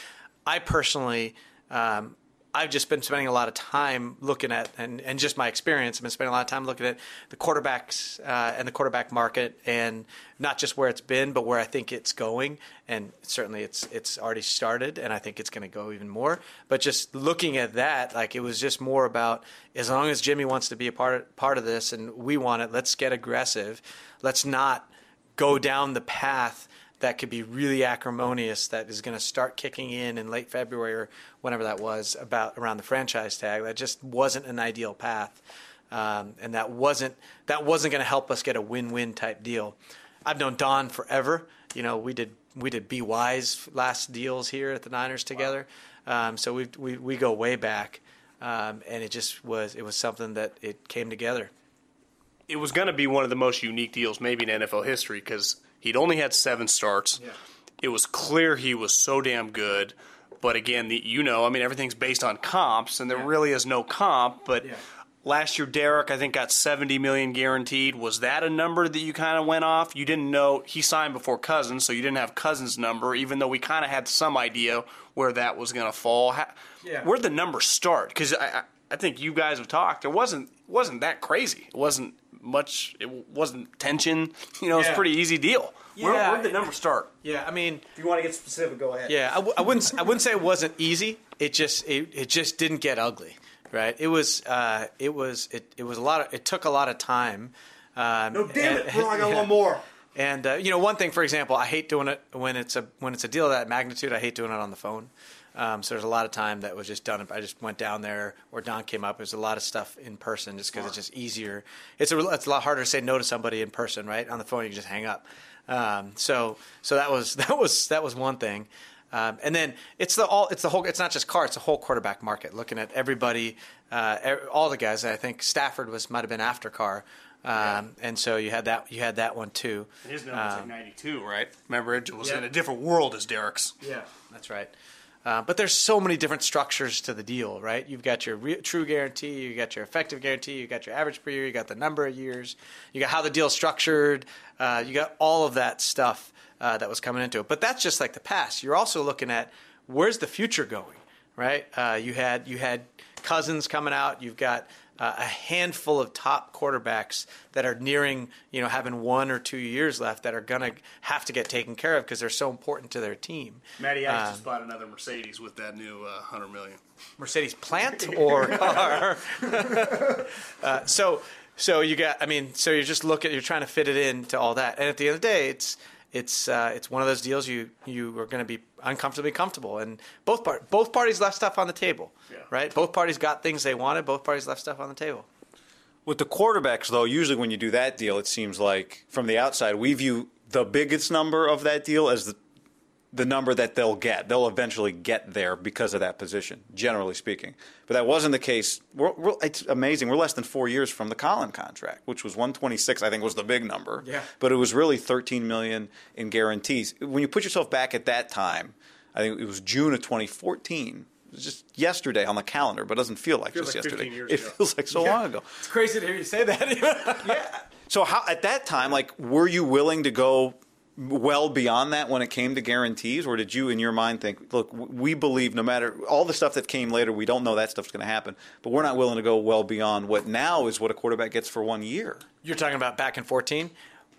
D: I personally. Um, I've just been spending a lot of time looking at, and, and just my experience, I've been spending a lot of time looking at the quarterbacks uh, and the quarterback market, and not just where it's been, but where I think it's going. And certainly, it's it's already started, and I think it's going to go even more. But just looking at that, like it was just more about as long as Jimmy wants to be a part part of this, and we want it, let's get aggressive. Let's not go down the path that could be really acrimonious that is going to start kicking in in late February or whenever that was about around the franchise tag. That just wasn't an ideal path, um, and that wasn't that wasn't going to help us get a win-win type deal. I've known Don forever. You know, we did we did BY's last deals here at the Niners together, wow. um, so we, we we go way back, um, and it just was it was something that it came together.
B: It was going to be one of the most unique deals maybe in NFL history because He'd only had seven starts. Yeah. It was clear he was so damn good. But again, the, you know, I mean, everything's based on comps, and there yeah. really is no comp. But yeah. last year, Derek, I think, got seventy million guaranteed. Was that a number that you kind of went off? You didn't know he signed before Cousins, so you didn't have Cousins' number, even though we kind of had some idea where that was going to fall. How, yeah. Where'd the number start? Because I, I, I think you guys have talked. It wasn't wasn't that crazy. It wasn't much. It wasn't tension. You know, yeah. it's a pretty easy deal. Yeah. Where, where did the number start?
D: Yeah, I mean,
H: if you want to get specific, go ahead.
D: Yeah, I w- I wouldn't. I wouldn't say it wasn't easy. It just it, it just didn't get ugly, right? It was uh, it was it, it was a lot of it took a lot of time.
H: Um, no, damn and, it, bro, I got yeah. one more.
D: And uh, you know, one thing, for example, I hate doing it when it's a when it's a deal of that magnitude. I hate doing it on the phone. Um, so there's a lot of time that was just done. I just went down there, or Don came up. There's a lot of stuff in person, just because it's just easier. It's a it's a lot harder to say no to somebody in person, right? On the phone, you can just hang up. Um, so so that was that was that was one thing. Um, and then it's the all it's the whole it's not just Carr it's the whole quarterback market looking at everybody uh, all the guys I think Stafford was might have been after Carr um, yeah. and so you had that you had that one too.
B: His number's um, like ninety two, right? Remember, it was yeah. in a different world as Derek's.
D: Yeah, that's right. Uh, but there's so many different structures to the deal, right? You've got your re- true guarantee, you got your effective guarantee, you got your average per year, you got the number of years, you got how the deal's structured, uh, you got all of that stuff uh, that was coming into it. But that's just like the past. You're also looking at where's the future going, right? Uh, you had you had Cousins coming out, you've got uh, a handful of top quarterbacks that are nearing, you know, having one or two years left that are going to have to get taken care of because they're so important to their team.
B: Matty Ice um, just bought another Mercedes with that new uh, hundred million.
D: Mercedes plant or car? uh, so, so you got. I mean, so you're just looking. You're trying to fit it into all that, and at the end of the day, it's it's uh, it's one of those deals you you are going to be uncomfortably comfortable, and both part both parties left stuff on the table, yeah. right? Both parties got things they wanted. Both parties left stuff on the table.
A: With the quarterbacks, though, usually when you do that deal, it seems like from the outside we view the biggest number of that deal as the the number that they'll get. They'll eventually get there because of that position, generally speaking. But that wasn't the case. We're, we're, it's amazing. We're less than four years from the Colin contract, which was 126. I think was the big number.
D: Yeah.
A: But it was really 13 million in guarantees. When you put yourself back at that time, I think it was June of 2014. It was just yesterday on the calendar, but it doesn't feel like just
B: like
A: yesterday.
B: It
A: ago. feels like so
D: yeah.
A: long ago.
D: It's crazy to hear you say that.
A: yeah. So how at that time, like, were you willing to go well beyond that when it came to guarantees, or did you, in your mind, think, look, we believe no matter all the stuff that came later, we don't know that stuff's going to happen, but we're not willing to go well beyond what now is what a quarterback gets for one year?
D: You're talking about back in 14?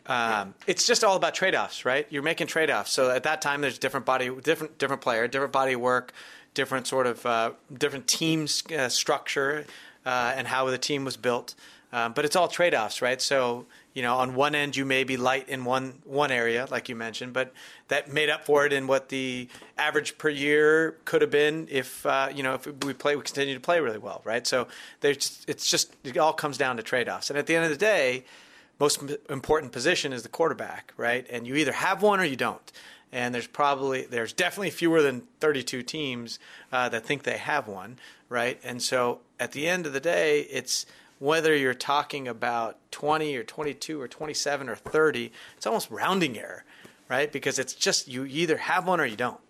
D: Um, it's just all about trade-offs, right? You're making trade-offs. So at that time, there's different body, different different player, different body work, different sort of uh, different team uh, structure, uh, and how the team was built. Um, but it's all trade-offs, right? So you know, on one end you may be light in one one area, like you mentioned, but that made up for it in what the average per year could have been if uh, you know if we play, we continue to play really well, right? So there's, it's just it all comes down to trade offs, and at the end of the day, most important position is the quarterback, right? And you either have one or you don't. And there's probably there's definitely fewer than 32 teams uh, that think they have one, right? And so at the end of the day, it's whether you're talking about 20 or 22 or 27 or 30, it's almost rounding error, right? Because it's just you either have one or you don't.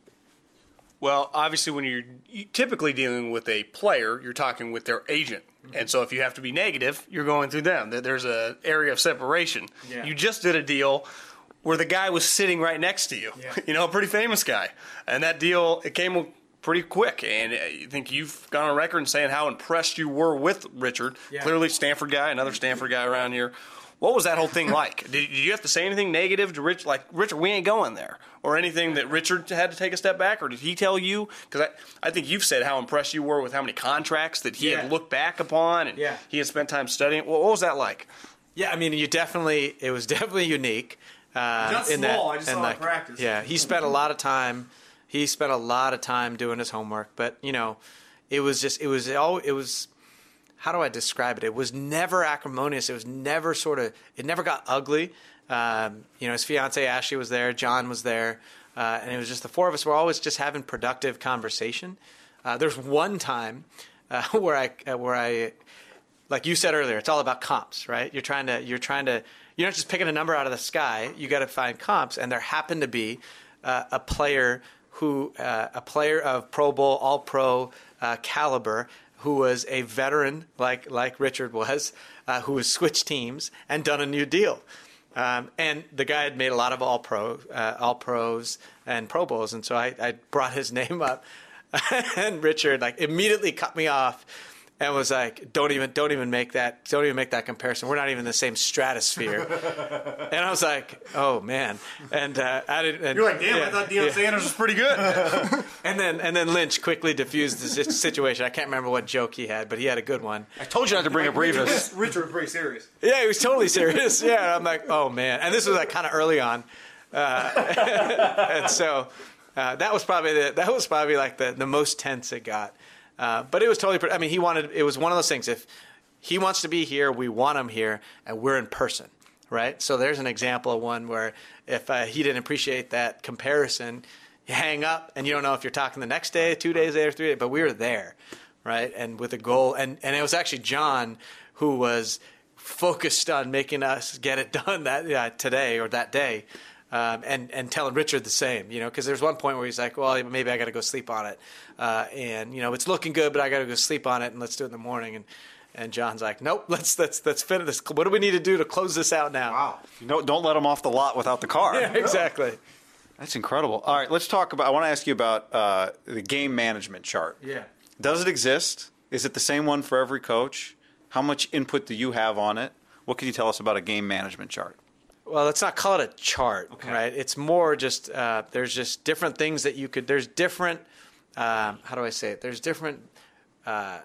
B: Well, obviously, when you're typically dealing with a player, you're talking with their agent. Mm-hmm. And so if you have to be negative, you're going through them. There's an area of separation.
D: Yeah.
B: You just did a deal where the guy was sitting right next to you.
D: Yeah.
B: You know, a pretty famous guy. And that deal, it came pretty quick. And I think you've gone on record in saying how impressed you were with Richard.
D: Yeah.
B: Clearly, Stanford guy, another Stanford guy around here. What was that whole thing like? did, did you have to say anything negative to Rich? Like, Richard, we ain't going there. Or anything that Richard had to take a step back? Or did he tell you? Because I, I think you've said how impressed you were with how many contracts that he
D: Yeah.
B: had looked back upon and
D: Yeah.
B: he had spent time studying. What, what was that like?
D: Yeah, I mean, you definitely it was definitely unique. Uh,
B: Not
D: in
B: small,
D: That,
B: I just saw
D: like,
B: practice.
D: Yeah, he spent a lot of time. He spent a lot of time doing his homework, but you know, it was just it was all it was. How do I describe it? It was never acrimonious. It was never sort of. It never got ugly. Um, you know, his fiance Ashley was there. John was there, uh, and it was just the four of us. Were always just having productive conversation. Uh, there's one time uh, where I uh, where I like you said earlier, it's all about comps, right? You're trying to you're trying to you're not just picking a number out of the sky. You got to find comps, and there happened to be uh, a player who uh, a player of Pro Bowl, All Pro uh, caliber, who was a veteran like like Richard was, uh, who has switched teams and done a new deal. Um, and the guy had made a lot of all pro, uh, all pros and Pro Bowls, and so I, I brought his name up, and Richard like immediately cut me off and was like, "Don't even, don't even make that, don't even make that comparison. We're not even in the same stratosphere." and I was like, "Oh man!" And uh, I didn't. And,
B: You're like, damn,
D: yeah,
B: I thought Deion
D: yeah.
B: Sanders was pretty good.
D: And then, and then Lynch quickly diffused the situation. I can't remember what joke he had, but he had a good one.
A: I told you not to bring up Revis.
B: Richard was pretty serious.
D: Yeah, he was totally serious. Yeah, I'm like, oh man. And this was like kind of early on, uh, and so uh, that was probably the, that was probably like the, the most tense it got. Uh, but it was totally. I mean, he wanted. It was one of those things. If he wants to be here, we want him here, and we're in person, right? So there's an example of one where if uh, he didn't appreciate that comparison, you hang up, and you don't know if you're talking the next day, two days later, three days. But we were there, right? And with a goal, and and it was actually John who was focused on making us get it done that uh, today or that day. Um, and and telling Richard the same, you know, because there's one point where he's like, "Well, maybe I got to go sleep on it," uh, and you know, it's looking good, but I got to go sleep on it, and let's do it in the morning. And and John's like, "Nope, let's let's let's finish this. What do we need to do to close this out now?"
A: Wow. You know, don't let him off the lot without the car.
D: Yeah, exactly.
A: That's incredible. All right, let's talk about. I want to ask you about uh, the game management chart.
D: Yeah.
A: Does it exist? Is it the same one for every coach? How much input do you have on it? What can you tell us about a game management chart?
D: Well, let's not call it a chart, right? It's more just uh, there's just different things that you could. There's different. Um, how do I say it? There's different uh,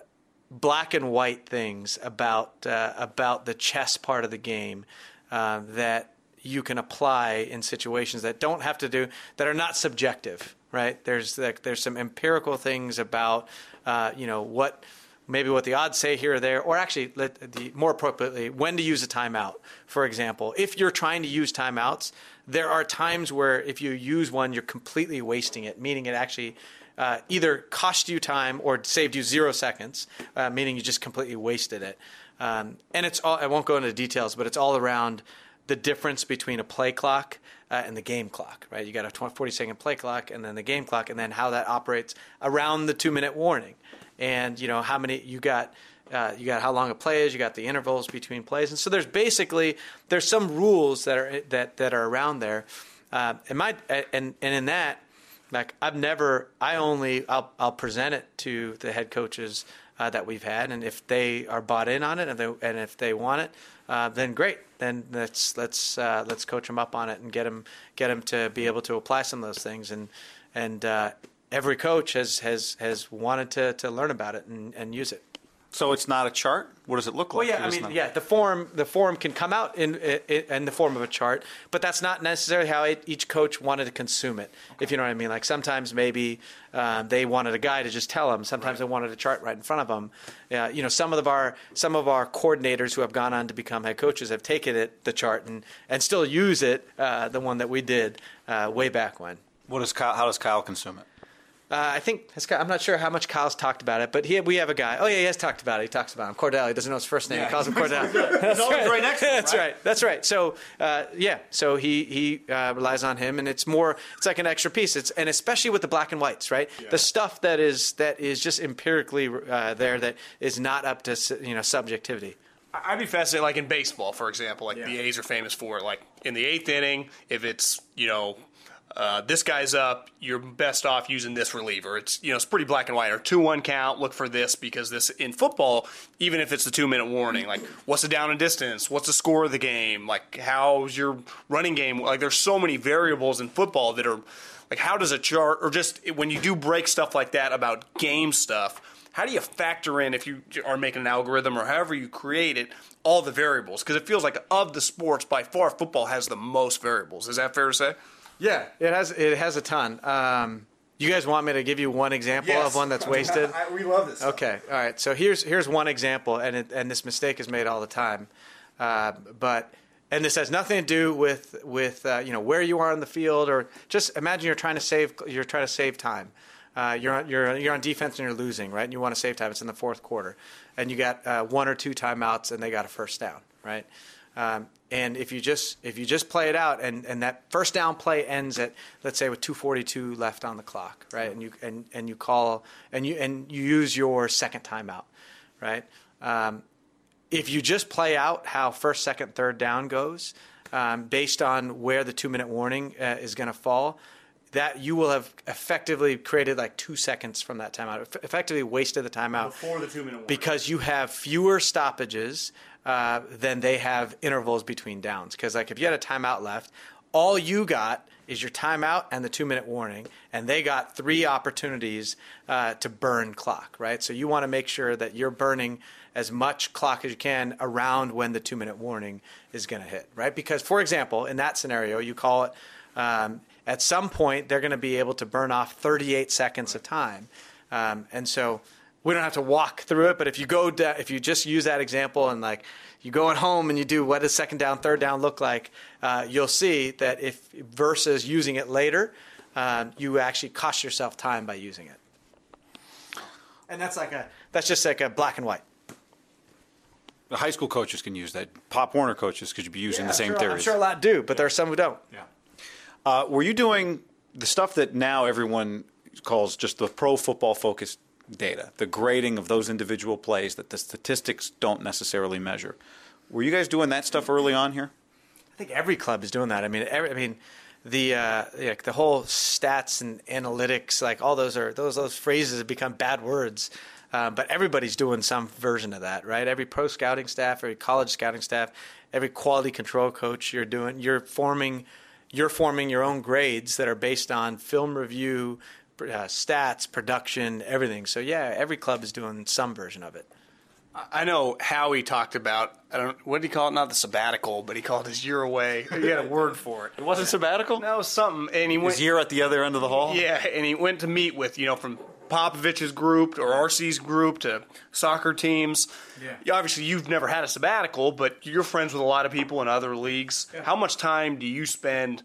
D: black and white things about uh, about the chess part of the game uh, that you can apply in situations that don't have to do that are not subjective, right? There's like, there's some empirical things about uh, you know what maybe what the odds say here or there, or actually, let the, more appropriately, when to use a timeout. For example, if you're trying to use timeouts, there are times where if you use one, you're completely wasting it, meaning it actually uh, either cost you time or saved you zero seconds, uh, meaning you just completely wasted it. Um, and it's all, I won't go into details, but it's all around the difference between a play clock uh, and the game clock, right? You got a 20, 40 second play clock and then the game clock, and then how that operates around the two minute warning. And, you know, how many you got. Uh, you got how long a play is. You got the intervals between plays, and so there's basically there's some rules that are that that are around there. Uh, and my and and in that, like I've never, I only I'll I'll present it to the head coaches uh, that we've had, and if they are bought in on it, and they and if they want it, uh, then great. Then let's let's uh, let's coach them up on it and get them get them to be able to apply some of those things. And and uh, every coach has has has wanted to to learn about it and, and use it.
A: So it's not a chart. What does it look like?
D: Well, yeah, I mean,
A: not-
D: yeah, the form the form can come out in, in in the form of a chart, but that's not necessarily how it, each coach wanted to consume it. If you know what I mean, like sometimes maybe um, they wanted a guy to just tell them. Sometimes they wanted a chart right in front of them. Yeah, you know, some of our some of our coordinators who have gone on to become head coaches have taken it the chart and and still use it. Uh, the one that we did uh, way back when.
A: What does Kyle, how does Kyle consume it?
D: Uh, I think I'm not sure how much Kyle's talked about it, but he, we have a guy. Oh yeah, he has talked about it. He talks about him. Cordell. He doesn't know his first name. He calls him Cordell. That's
A: always right next to him,
D: That's
A: right?
D: right. That's right. So uh, yeah, so he he uh, relies on him, and it's more. It's like an extra piece. It's and especially with the black and whites, right? The stuff that is that is just empirically uh, there that is not up to you know subjectivity.
B: I'd be fascinated, like in baseball, for example, like the A's are famous for it. Like in the eighth inning, if it's you know uh, this guy's up, you're best off using this reliever. It's you know it's pretty black and white. Or two one count, look for this because this in football, even if it's the two minute warning, like what's the down and distance, what's the score of the game, like how's your running game. Like there's so many variables in football that are like how does a chart or just when you do break stuff like that about game stuff. How do you factor in if you are making an algorithm or however you create it, all the variables? Because it feels like of the sports, by far, football has the most variables. Is that fair to say?
D: Yeah, it has it has a ton. Um, you guys want me to give you one example of one that's wasted?
A: we love this.
D: Okay, all right. So here's here's one example, and it, and this mistake is made all the time, uh, but and this has nothing to do with with uh, you know where you are on the field or just imagine you're trying to save you're trying to save time. Uh, you're on, you're you're on defense and you're losing, right? And you want to save time. It's in the fourth quarter, and you got uh, one or two timeouts, and they got a first down, right? Um, and if you just if you just play it out, and, and that first down play ends at let's say with 2:42 left on the clock, right? And you and, and you call and you and you use your second timeout, right? Um, if you just play out how first, second, third down goes, um, based on where the two minute warning uh, is going to fall, that you will have effectively created like two seconds from that timeout, Eff- effectively wasted the timeout
B: Before the two-minute warning.
D: because you have fewer stoppages uh, than they have intervals between downs. Because like if you had a timeout left, all you got is your timeout and the two minute warning, and they got three opportunities uh, to burn clock, right? So you want to make sure that you're burning as much clock as you can around when the two minute warning is going to hit, right? Because, for example, in that scenario, you call it um, at some point they're going to be able to burn off 38 seconds of time, um, and so we don't have to walk through it. But if you go, if you just use that example and like you go at home and you do what does second down, third down look like, uh, you'll see that if versus using it later, um, you actually cost yourself time by using it. And that's like a that's just like a black and white.
A: The high school coaches can use that. Pop Warner coaches could be using the same
D: sure,
A: theories.
D: I'm sure a lot do, but there are some who don't.
A: Uh, were you doing the stuff that now everyone calls just the pro football focused data, the grading of those individual plays that the statistics don't necessarily measure? Were you guys doing that stuff early on here?
D: I think every club is doing that. I mean, every, I mean, the uh, like the whole stats and analytics, like all those are those those phrases have become bad words. Uh, but everybody's doing some version of that, right? Every pro scouting staff, every college scouting staff, every quality control coach, you're doing, you're forming, you're forming your own grades that are based on film review, uh, stats, production, everything. So yeah, every club is doing some version of it.
B: I know Howie talked about I don't what did he call it? Not the sabbatical, but he called his year away. He had a word for it.
A: It wasn't sabbatical?
B: No, something. And he went.
A: His year at the other end of the hall?
B: Yeah, and he went to meet with you know from Popovich's group or RC's group to soccer teams. Yeah. Obviously, you've never had a sabbatical, but you're friends with a lot of people in other leagues. How much time do you spend?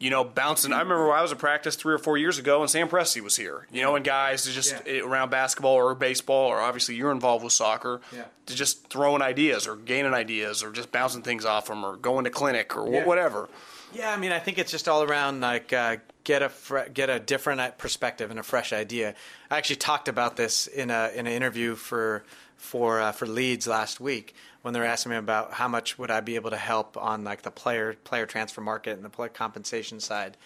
B: You know, bouncing. I remember I was at practice three or four years ago, and Sam Presti was here. You know, and guys to just eh, around basketball or baseball, or obviously you're involved with soccer, to just throwing ideas or gaining ideas or just bouncing things off them or going to clinic or wh- whatever.
D: Yeah, I mean, I think it's just all around like uh, get a fre- get a different uh, perspective and a fresh idea. I actually talked about this in a in an interview for for uh, for Leeds last week when they were asking me about how much would I be able to help on like the player player transfer market and the player compensation side.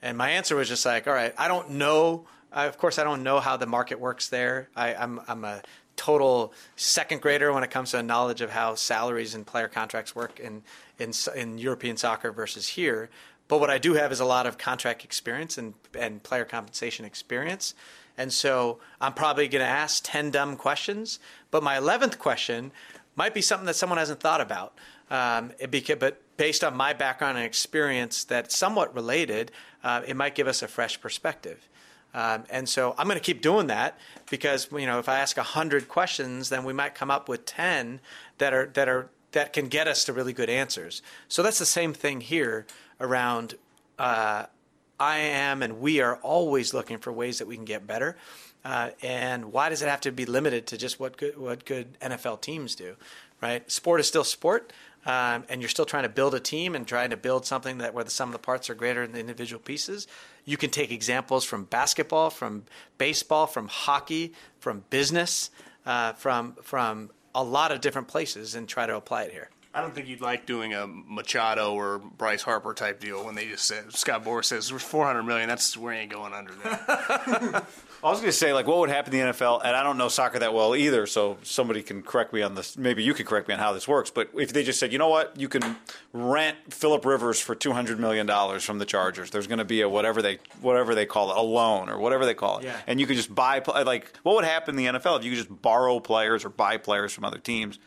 D: And my answer was just like, all right, I don't know. I, of course, I don't know how the market works there. I, I'm I'm a total second grader when it comes to a knowledge of how salaries and player contracts work in in in European soccer versus here. but what I do have is a lot of contract experience and and player compensation experience. And so I'm probably going to ask 10 dumb questions, but my 11th question might be something that someone hasn't thought about. Um, beca- but based on my background and experience that's somewhat related, uh, it might give us a fresh perspective. Um, and so I'm going to keep doing that because you know if I ask 100 questions, then we might come up with 10 that are that are that can get us to really good answers. So that's the same thing here around uh, I am and we are always looking for ways that we can get better. Uh, and why does it have to be limited to just what good, what good NFL teams do, right? Sport is still sport, um, and you're still trying to build a team and trying to build something that where the sum of the parts are greater than the individual pieces. You can take examples from basketball, from baseball, from hockey, from business, uh, from from a lot of different places, and try to apply it here.
B: I don't think you'd like doing a Machado or Bryce Harper type deal when they just said Scott Boras says we're 400 million. That's we ain't going under that.
A: I was going to say, like, what would happen in the NFL? And I don't know soccer that well either, so somebody can correct me on this. Maybe you can correct me on how this works. But if they just said, you know what, you can rent Philip Rivers for two hundred million dollars from the Chargers. There's going to be a whatever they whatever they call it, a loan or whatever they call it,
D: Yeah.
A: and you could just buy. Like, what would happen in the NFL if you could just borrow players or buy players from other teams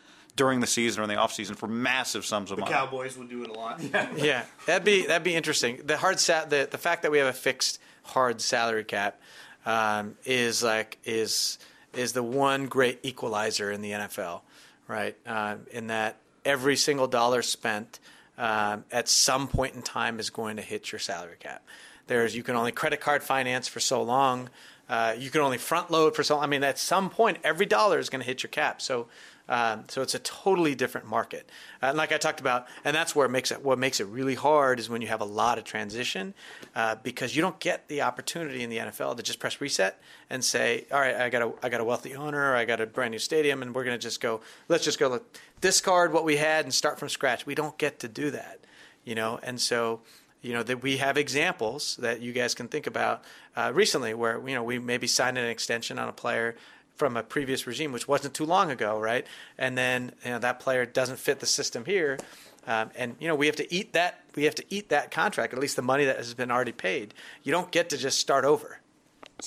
A: during the season or in the offseason for massive sums of
B: the
A: money?
B: Cowboys would do it a lot.
D: yeah, that'd be that'd be interesting. The hard sa- the the fact that we have a fixed hard salary cap um, is like is is the one great equalizer in the NFL, right? Um, in that every single dollar spent um, at some point in time is going to hit your salary cap. There's you can only credit card finance for so long. Uh, you can only front load for so. I mean, at some point, every dollar is going to hit your cap. So. Um, so it's a totally different market, and like I talked about, and that's where it makes it. What makes it really hard is when you have a lot of transition, uh, because you don't get the opportunity in the NFL to just press reset and say, "All right, I got a, I got a wealthy owner, I got a brand new stadium, and we're going to just go. Let's just go look, discard what we had and start from scratch." We don't get to do that, you know, and so you know that we have examples that you guys can think about uh, recently where you know we maybe signed an extension on a player from a previous regime, which wasn't too long ago, right? And then you know that player doesn't fit the system here, um, and you know we have to eat that we have to eat that contract, at least the money that has been already paid. You don't get to just start over.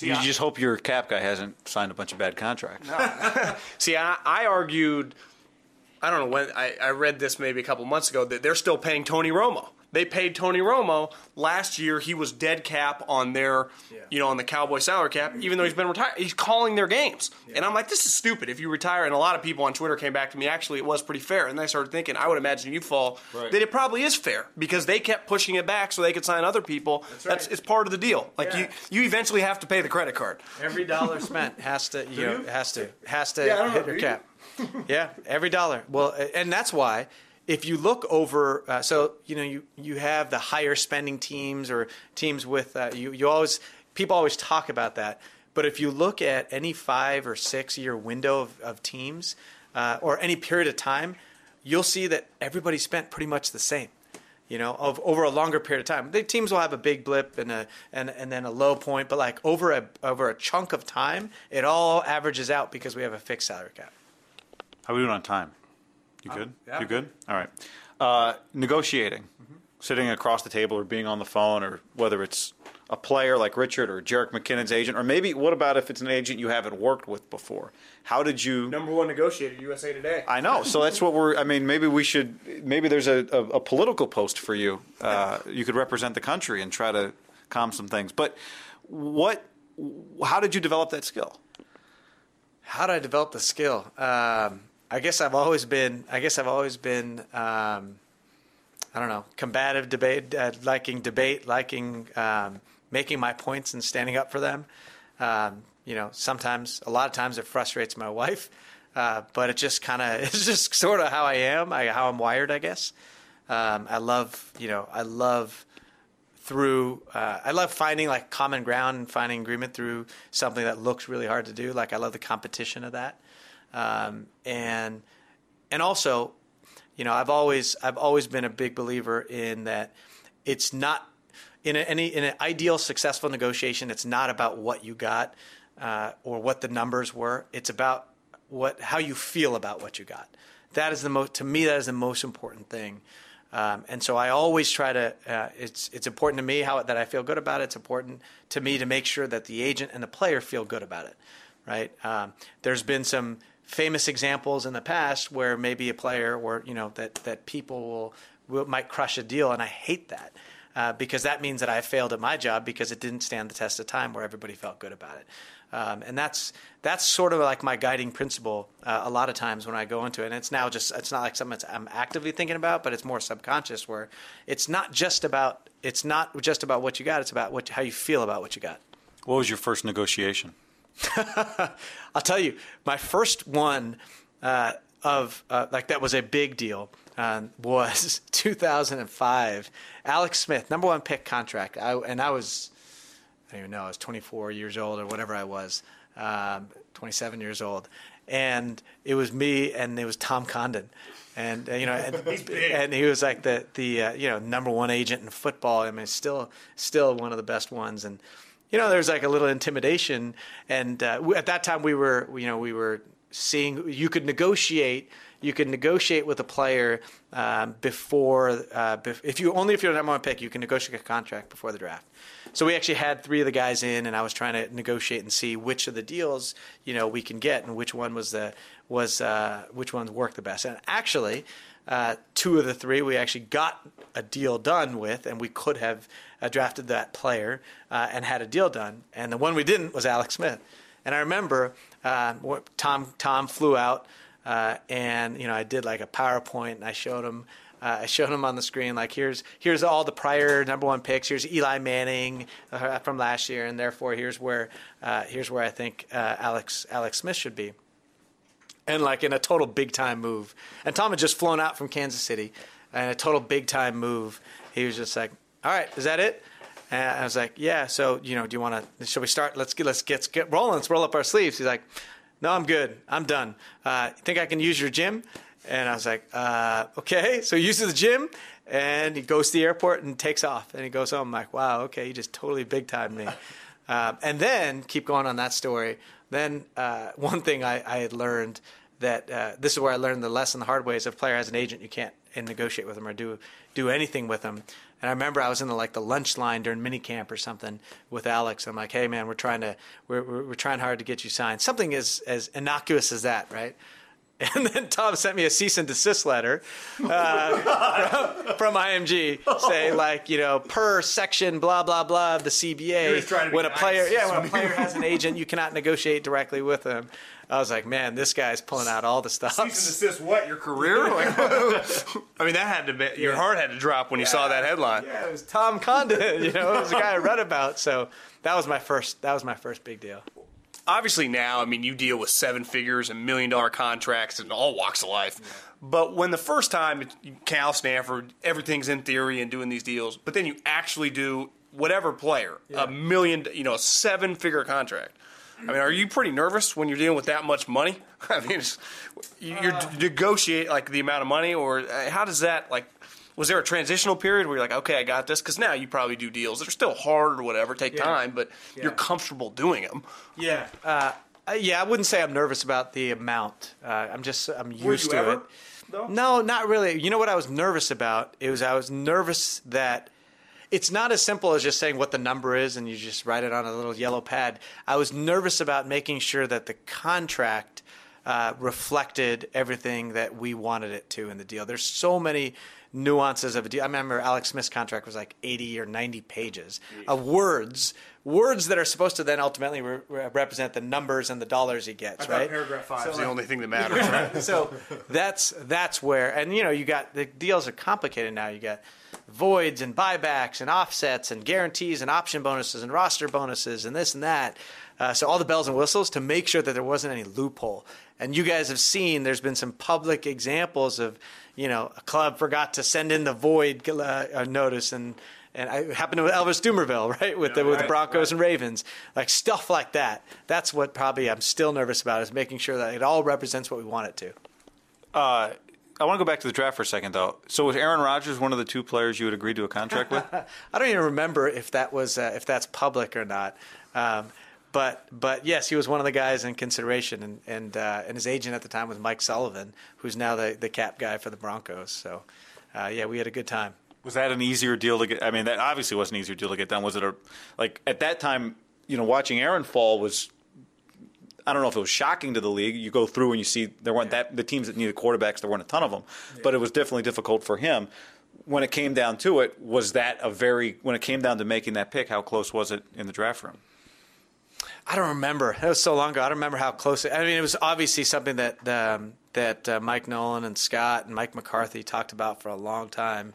A: you just hope your cap guy hasn't signed a bunch of bad contracts.
B: See, I, I argued, I don't know when I, I read this maybe a couple months ago that they're still paying Tony Romo. They paid Tony Romo last year. He was dead cap on their, you know, on the Cowboy salary cap, even though he's been retired. He's calling their games, and I'm like, this is stupid. If you retire, and a lot of people on Twitter came back to me. Actually, it was pretty fair, and I started thinking, I would imagine you fall that it probably is fair because they kept pushing it back so they could sign other people. That's, right. it's part of the deal. Like
D: Yeah.
B: you, you eventually have to pay the credit card.
D: Every dollar spent has to, you know, has to, has to
B: Yeah,
D: hit your
B: you?
D: cap. yeah, every dollar. Well, and that's why if you look over, uh, so you know, you you have the higher spending teams or teams with uh, you. You always people always talk about that, but if you look at any five or six year window of, of teams uh, or any period of time, you'll see that everybody spent pretty much the same you know, of over a longer period of time. The teams will have a big blip and a and and then a low point, but like over a over a chunk of time, it all averages out because we have a fixed salary cap.
A: How are we doing on time? You good?
D: yeah.
A: You good? All right. Uh, negotiating,
D: Mm-hmm.
A: sitting across the table or being on the phone, or whether it's a player like Richard or Jerick McKinnon's agent, or maybe what about if it's an agent you haven't worked with before? How did you?
B: Number one negotiator, USA Today.
A: I know. So that's what we're. I mean, maybe we should. Maybe there's a, a, a political post for you. Uh, you could represent the country and try to calm some things. But what? How did you develop that skill?
D: How did I develop the skill? Um, I guess I've always been. I guess I've always been. Um, I don't know, combative debate, uh, liking debate, liking um, making my points and standing up for them. Um, you know, sometimes, a lot of times, it frustrates my wife, uh, but it just kind of it's just sort of how I am, I, how I'm wired, I guess. Um, I love, you know, I love through uh, I love finding like common ground and finding agreement through something that looks really hard to do. Like I love the competition of that, um, and and also, you know, I've always I've always been a big believer in that it's not in any in an ideal successful negotiation. It's not about what you got uh, or what the numbers were. It's about what how you feel about what you got. That is the most to me. That is the most important thing. Um, and so I always try to. Uh, it's it's important to me how that I feel good about it. It's important to me to make sure that the agent and the player feel good about it, right? Um, there's been some famous examples in the past where maybe a player or you know that that people will, will might crush a deal, and I hate that. Uh, because that means that I failed at my job because it didn't stand the test of time where everybody felt good about it. Um, and that's that's sort of like my guiding principle uh, a lot of times when I go into it. And it's now just it's not like something I'm actively thinking about, but it's more subconscious where it's not just about it's not just about what you got. It's about what how you feel about what you got.
A: What was your first negotiation?
D: I'll tell you, my first one uh, of uh, like that was a big deal uh, was 2005. Alex Smith, number one pick contract, I, and I was I don't even know I was 24 years old or whatever I was, um, 27 years old, and it was me and it was Tom Condon. And uh, you know, and, and, he was like the the uh, you know number one agent in football. I mean, still still one of the best ones. And you know, there's like a little intimidation. And uh, at that time, we were you know we were seeing you could negotiate you could negotiate with a player um, before uh, if you only if you're the number one pick you can negotiate a contract before the draft so we actually had three of the guys in and i was trying to negotiate and see which of the deals you know we can get and which one was the was uh, which ones worked the best and actually uh, two of the three we actually got a deal done with and we could have uh, drafted that player uh, and had a deal done and the one we didn't was alex smith and i remember uh, Tom Tom flew out, uh, and you know I did like a PowerPoint, and I showed him. Uh, I showed him on the screen like here's here's all the prior number one picks. Here's Eli Manning uh, from last year, and therefore here's where here's where I think Alex Alex Smith should be. And like in a total big time move, and Tom had just flown out from Kansas City, and a total big time move. He was just like, "All right, is that it?" And I was like, yeah. So you know, do you want to? Shall we start? Let's get let's get get rolling. Let's roll up our sleeves. He's like, no, I'm good. I'm done. Uh, think I can use your gym? And I was like, uh, okay. So he uses the gym, and he goes to the airport and takes off. And he goes home. I'm like, wow, okay, he just totally big time me. Uh, and then keep going on that story. Then uh, one thing I, I, had learned that uh, this is where I learned the lesson the hard way is if a player has an agent, you can't negotiate with them or do do anything with them. And I remember I was in the like the lunch line during minicamp or something with Alex. I'm like, hey man, we're trying to we're, we're, we're trying hard to get you signed. Something as as innocuous as that, right? And then Tom sent me a cease and desist letter uh, from, from, IMG saying, like, you know, per section, blah blah blah of the CBA, when a nice. player, yeah, when a player has an agent, you cannot negotiate directly with them. I was like, man, this guy's pulling out all the stuff. Cease and
B: desist what? Your career? Like, I mean, that had to be, your yeah. heart had to drop when you saw that headline.
D: Yeah, it was Tom Condon, you know, it was a guy I read about. So that was my first, that was my first big deal.
B: Obviously now, I mean, you deal with seven figures and million dollar contracts in all walks of life. Yeah. But when the first time, Cal Stanford, everything's in theory and doing these deals, but then you actually do whatever player, yeah. a million, you know, a seven figure contract I mean, are you pretty nervous when you're dealing with that much money? I mean, you uh, negotiate like the amount of money, or uh, how does that like? Was there a transitional period where you're like, okay, I got this? Because now you probably do deals that are still hard or whatever, take yeah. time, but yeah. you're comfortable doing them.
D: Yeah. Uh, yeah, I wouldn't say I'm nervous about the amount. Uh, I'm just I'm used to ever, it. Though? No, not really. You know what I was nervous about? It was I was nervous that it's not as simple as just saying what the number is and you just write it on a little yellow pad. I was nervous about making sure that the contract uh, reflected everything that we wanted it to in the deal. There's so many nuances of a deal. I remember Alex Smith's contract was like 80 or 90 pages of words, words that are supposed to then ultimately re- represent the numbers and the dollars he gets. right?
B: Paragraph five is the only thing that matters. Right?
D: so that's that's where, and you know, you got the deals are complicated now. You got voids and buybacks and offsets and guarantees and option bonuses and roster bonuses and this and that. Uh, so all the bells and whistles to make sure that there wasn't any loophole. And you guys have seen there's been some public examples of, you know, a club forgot to send in the void uh, notice and and it happened with Elvis Dumervil, right, with yeah, the with right, the Broncos right. and Ravens, like stuff like that. That's what probably I'm still nervous about is making sure that it all represents what we want it to.
A: Uh, I want to go back to the draft for a second, though. So was Aaron Rodgers one of the two players you would agree to a contract with?
D: I don't even remember if that was uh, if that's public or not. Um, but but yes, he was one of the guys in consideration, and and uh, and his agent at the time was Mike Sullivan, who's now the the cap guy for the Broncos. So. uh, yeah, we had a good time.
A: Was that an easier deal to get? I mean, that obviously was an easier deal to get done. Was it a like at that time? You know, watching Aaron fall was. I don't know if it was shocking to the league. You go through and you see there weren't that the teams that needed quarterbacks. There weren't a ton of them, but it was definitely difficult for him. When it came down to it, was that a very when it came down to making that pick? How close was it in the draft room?
D: I don't remember. It was so long ago. I don't remember how close. It, I mean, it was obviously something that um, that uh, Mike Nolan and Scott and Mike McCarthy talked about for a long time,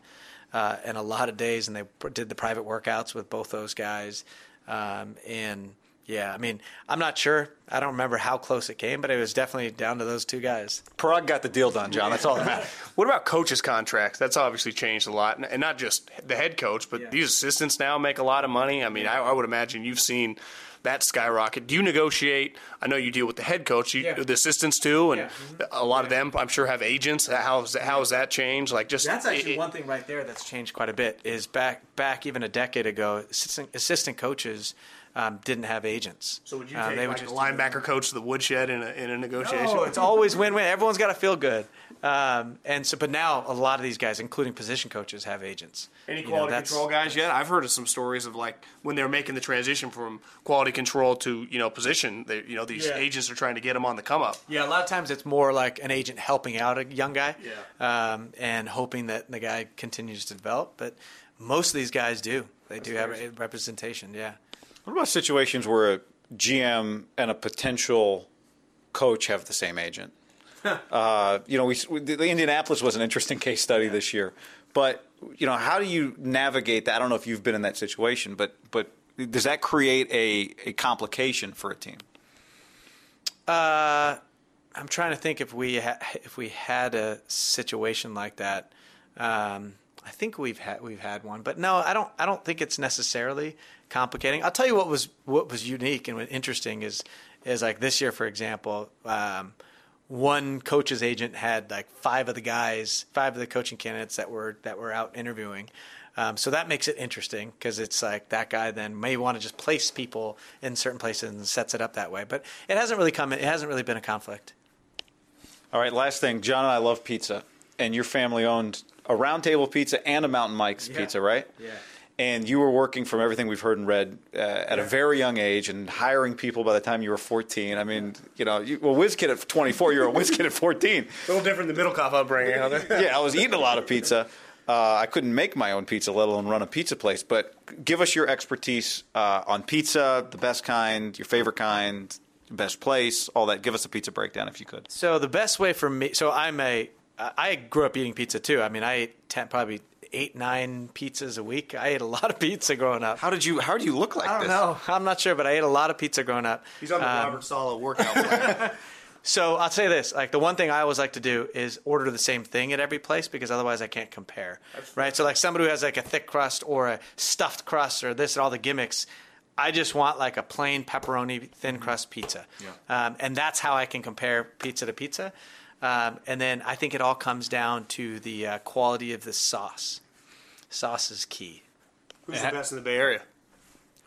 D: uh, and a lot of days. And they did the private workouts with both those guys. Um, and yeah, I mean, I'm not sure. I don't remember how close it came, but it was definitely down to those two guys.
A: Paraag got the deal done, John. That's all that matters.
B: What about coaches' contracts? That's obviously changed a lot, and not just the head coach, but these assistants now make a lot of money. I mean, I, I would imagine you've seen that skyrocket. Do you negotiate? I know you deal with the head coach, you, the assistants too, and a lot of them, I'm sure, have agents. How has how has that changed? Like, just
D: That's actually
B: it-
D: one thing right there that's changed quite a bit. Is back back even a decade ago, assistant, assistant coaches um, didn't have agents.
B: So would you
D: Um,
B: take
D: they would
B: like linebacker coach to the woodshed in a, in a negotiation?
D: Oh, it's always win-win. Everyone's got to feel good. Um, and so, but now a lot of these guys, including position coaches, have agents.
B: Any
D: You know,
B: quality
D: that's-
B: control guys yet? I've heard of some stories of like when they're making the transition from quality control to you know position. They, you know these
D: Yeah.
B: agents are trying to get them on the come up.
D: Yeah, a lot of times it's more like an agent helping out a young guy, um, and hoping that the guy continues to develop. But most of these guys do. They do have a representation. Yeah.
A: What about situations where a GM and a potential coach have the same agent? uh, you know, we, the Indianapolis was an interesting case study this year, but you know, how do you navigate that? I don't know if you've been in that situation, but but does that create a, a complication for a team?
D: Uh, I'm trying to think if we ha- if we had a situation like that. Um, I think we've had we've had one, but no, I don't. I don't think it's necessarily complicating. I'll tell you what was what was unique and what interesting is is like this year, for example. Um, one coach's agent had like five of the guys, five of the coaching candidates that were that were out interviewing. Um, so that makes it interesting because it's like that guy then may want to just place people in certain places and sets it up that way. But it hasn't really come. It hasn't really been a conflict.
A: All right, last thing, John and I love pizza, and your family owned a Round Table Pizza and a Mountain Mike's Pizza, right?
D: Yeah.
A: And you were working from everything we've heard and read uh, at a very young age and hiring people by the time you were 14. I mean, you know, you, well, whiz kid at 24, you're a whiz kid at 14.
B: A little different than Middlekauff upbringing. Huh?
A: yeah, I was eating a lot of pizza. Uh, I couldn't make my own pizza, let alone run a pizza place. But give us your expertise uh, on pizza, the best kind, your favorite kind, best place, all that. Give us a pizza breakdown if you could.
D: So the best way for me. So I'm a. I grew up eating pizza too. I mean, I ate 10, probably eight, nine pizzas a week. I ate a lot of pizza growing up.
A: How did you? How do you look like
D: I don't
A: this?
D: know. I'm not sure, but I ate a lot of pizza growing up.
B: He's on the
D: Um,
B: Robert Saleh workout plan.
D: So I'll say this: like the one thing I always like to do is order the same thing at every place because otherwise I can't compare. Right? So like somebody who has like a thick crust or a stuffed crust or this and all the gimmicks. I just want like a plain pepperoni thin crust pizza, um, and that's how I can compare pizza to pizza. Um, and then I think it all comes down to the uh, quality of the sauce. Sauce is key.
B: Who's the best in the Bay Area?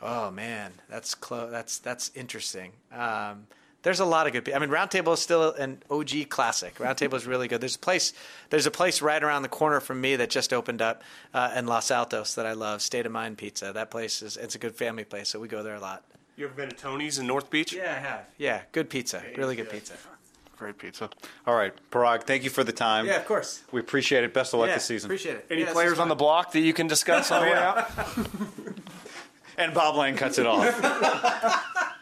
D: Oh man, that's close. That's that's interesting. Um, there's a lot of good. pe- I mean, Round Table is still an OG classic. Round Table is really good. There's a place. There's a place right around the corner from me that just opened up uh, in Los Altos that I love. State of Mind Pizza. That place is. It's a good family place, so we go there a lot.
B: You ever been to Tony's in North Beach?
D: Yeah, I have. Yeah, good pizza. Really good pizza.
B: Great pizza.
A: All right, Paraag, thank you for the time.
D: Yeah, of course.
A: We appreciate it. Best of luck
D: yeah,
A: this season.
D: appreciate it.
B: Any
D: Yeah, this
B: players
D: is
B: on the block that you can discuss on the way out?
A: And Bob Lane cuts it off.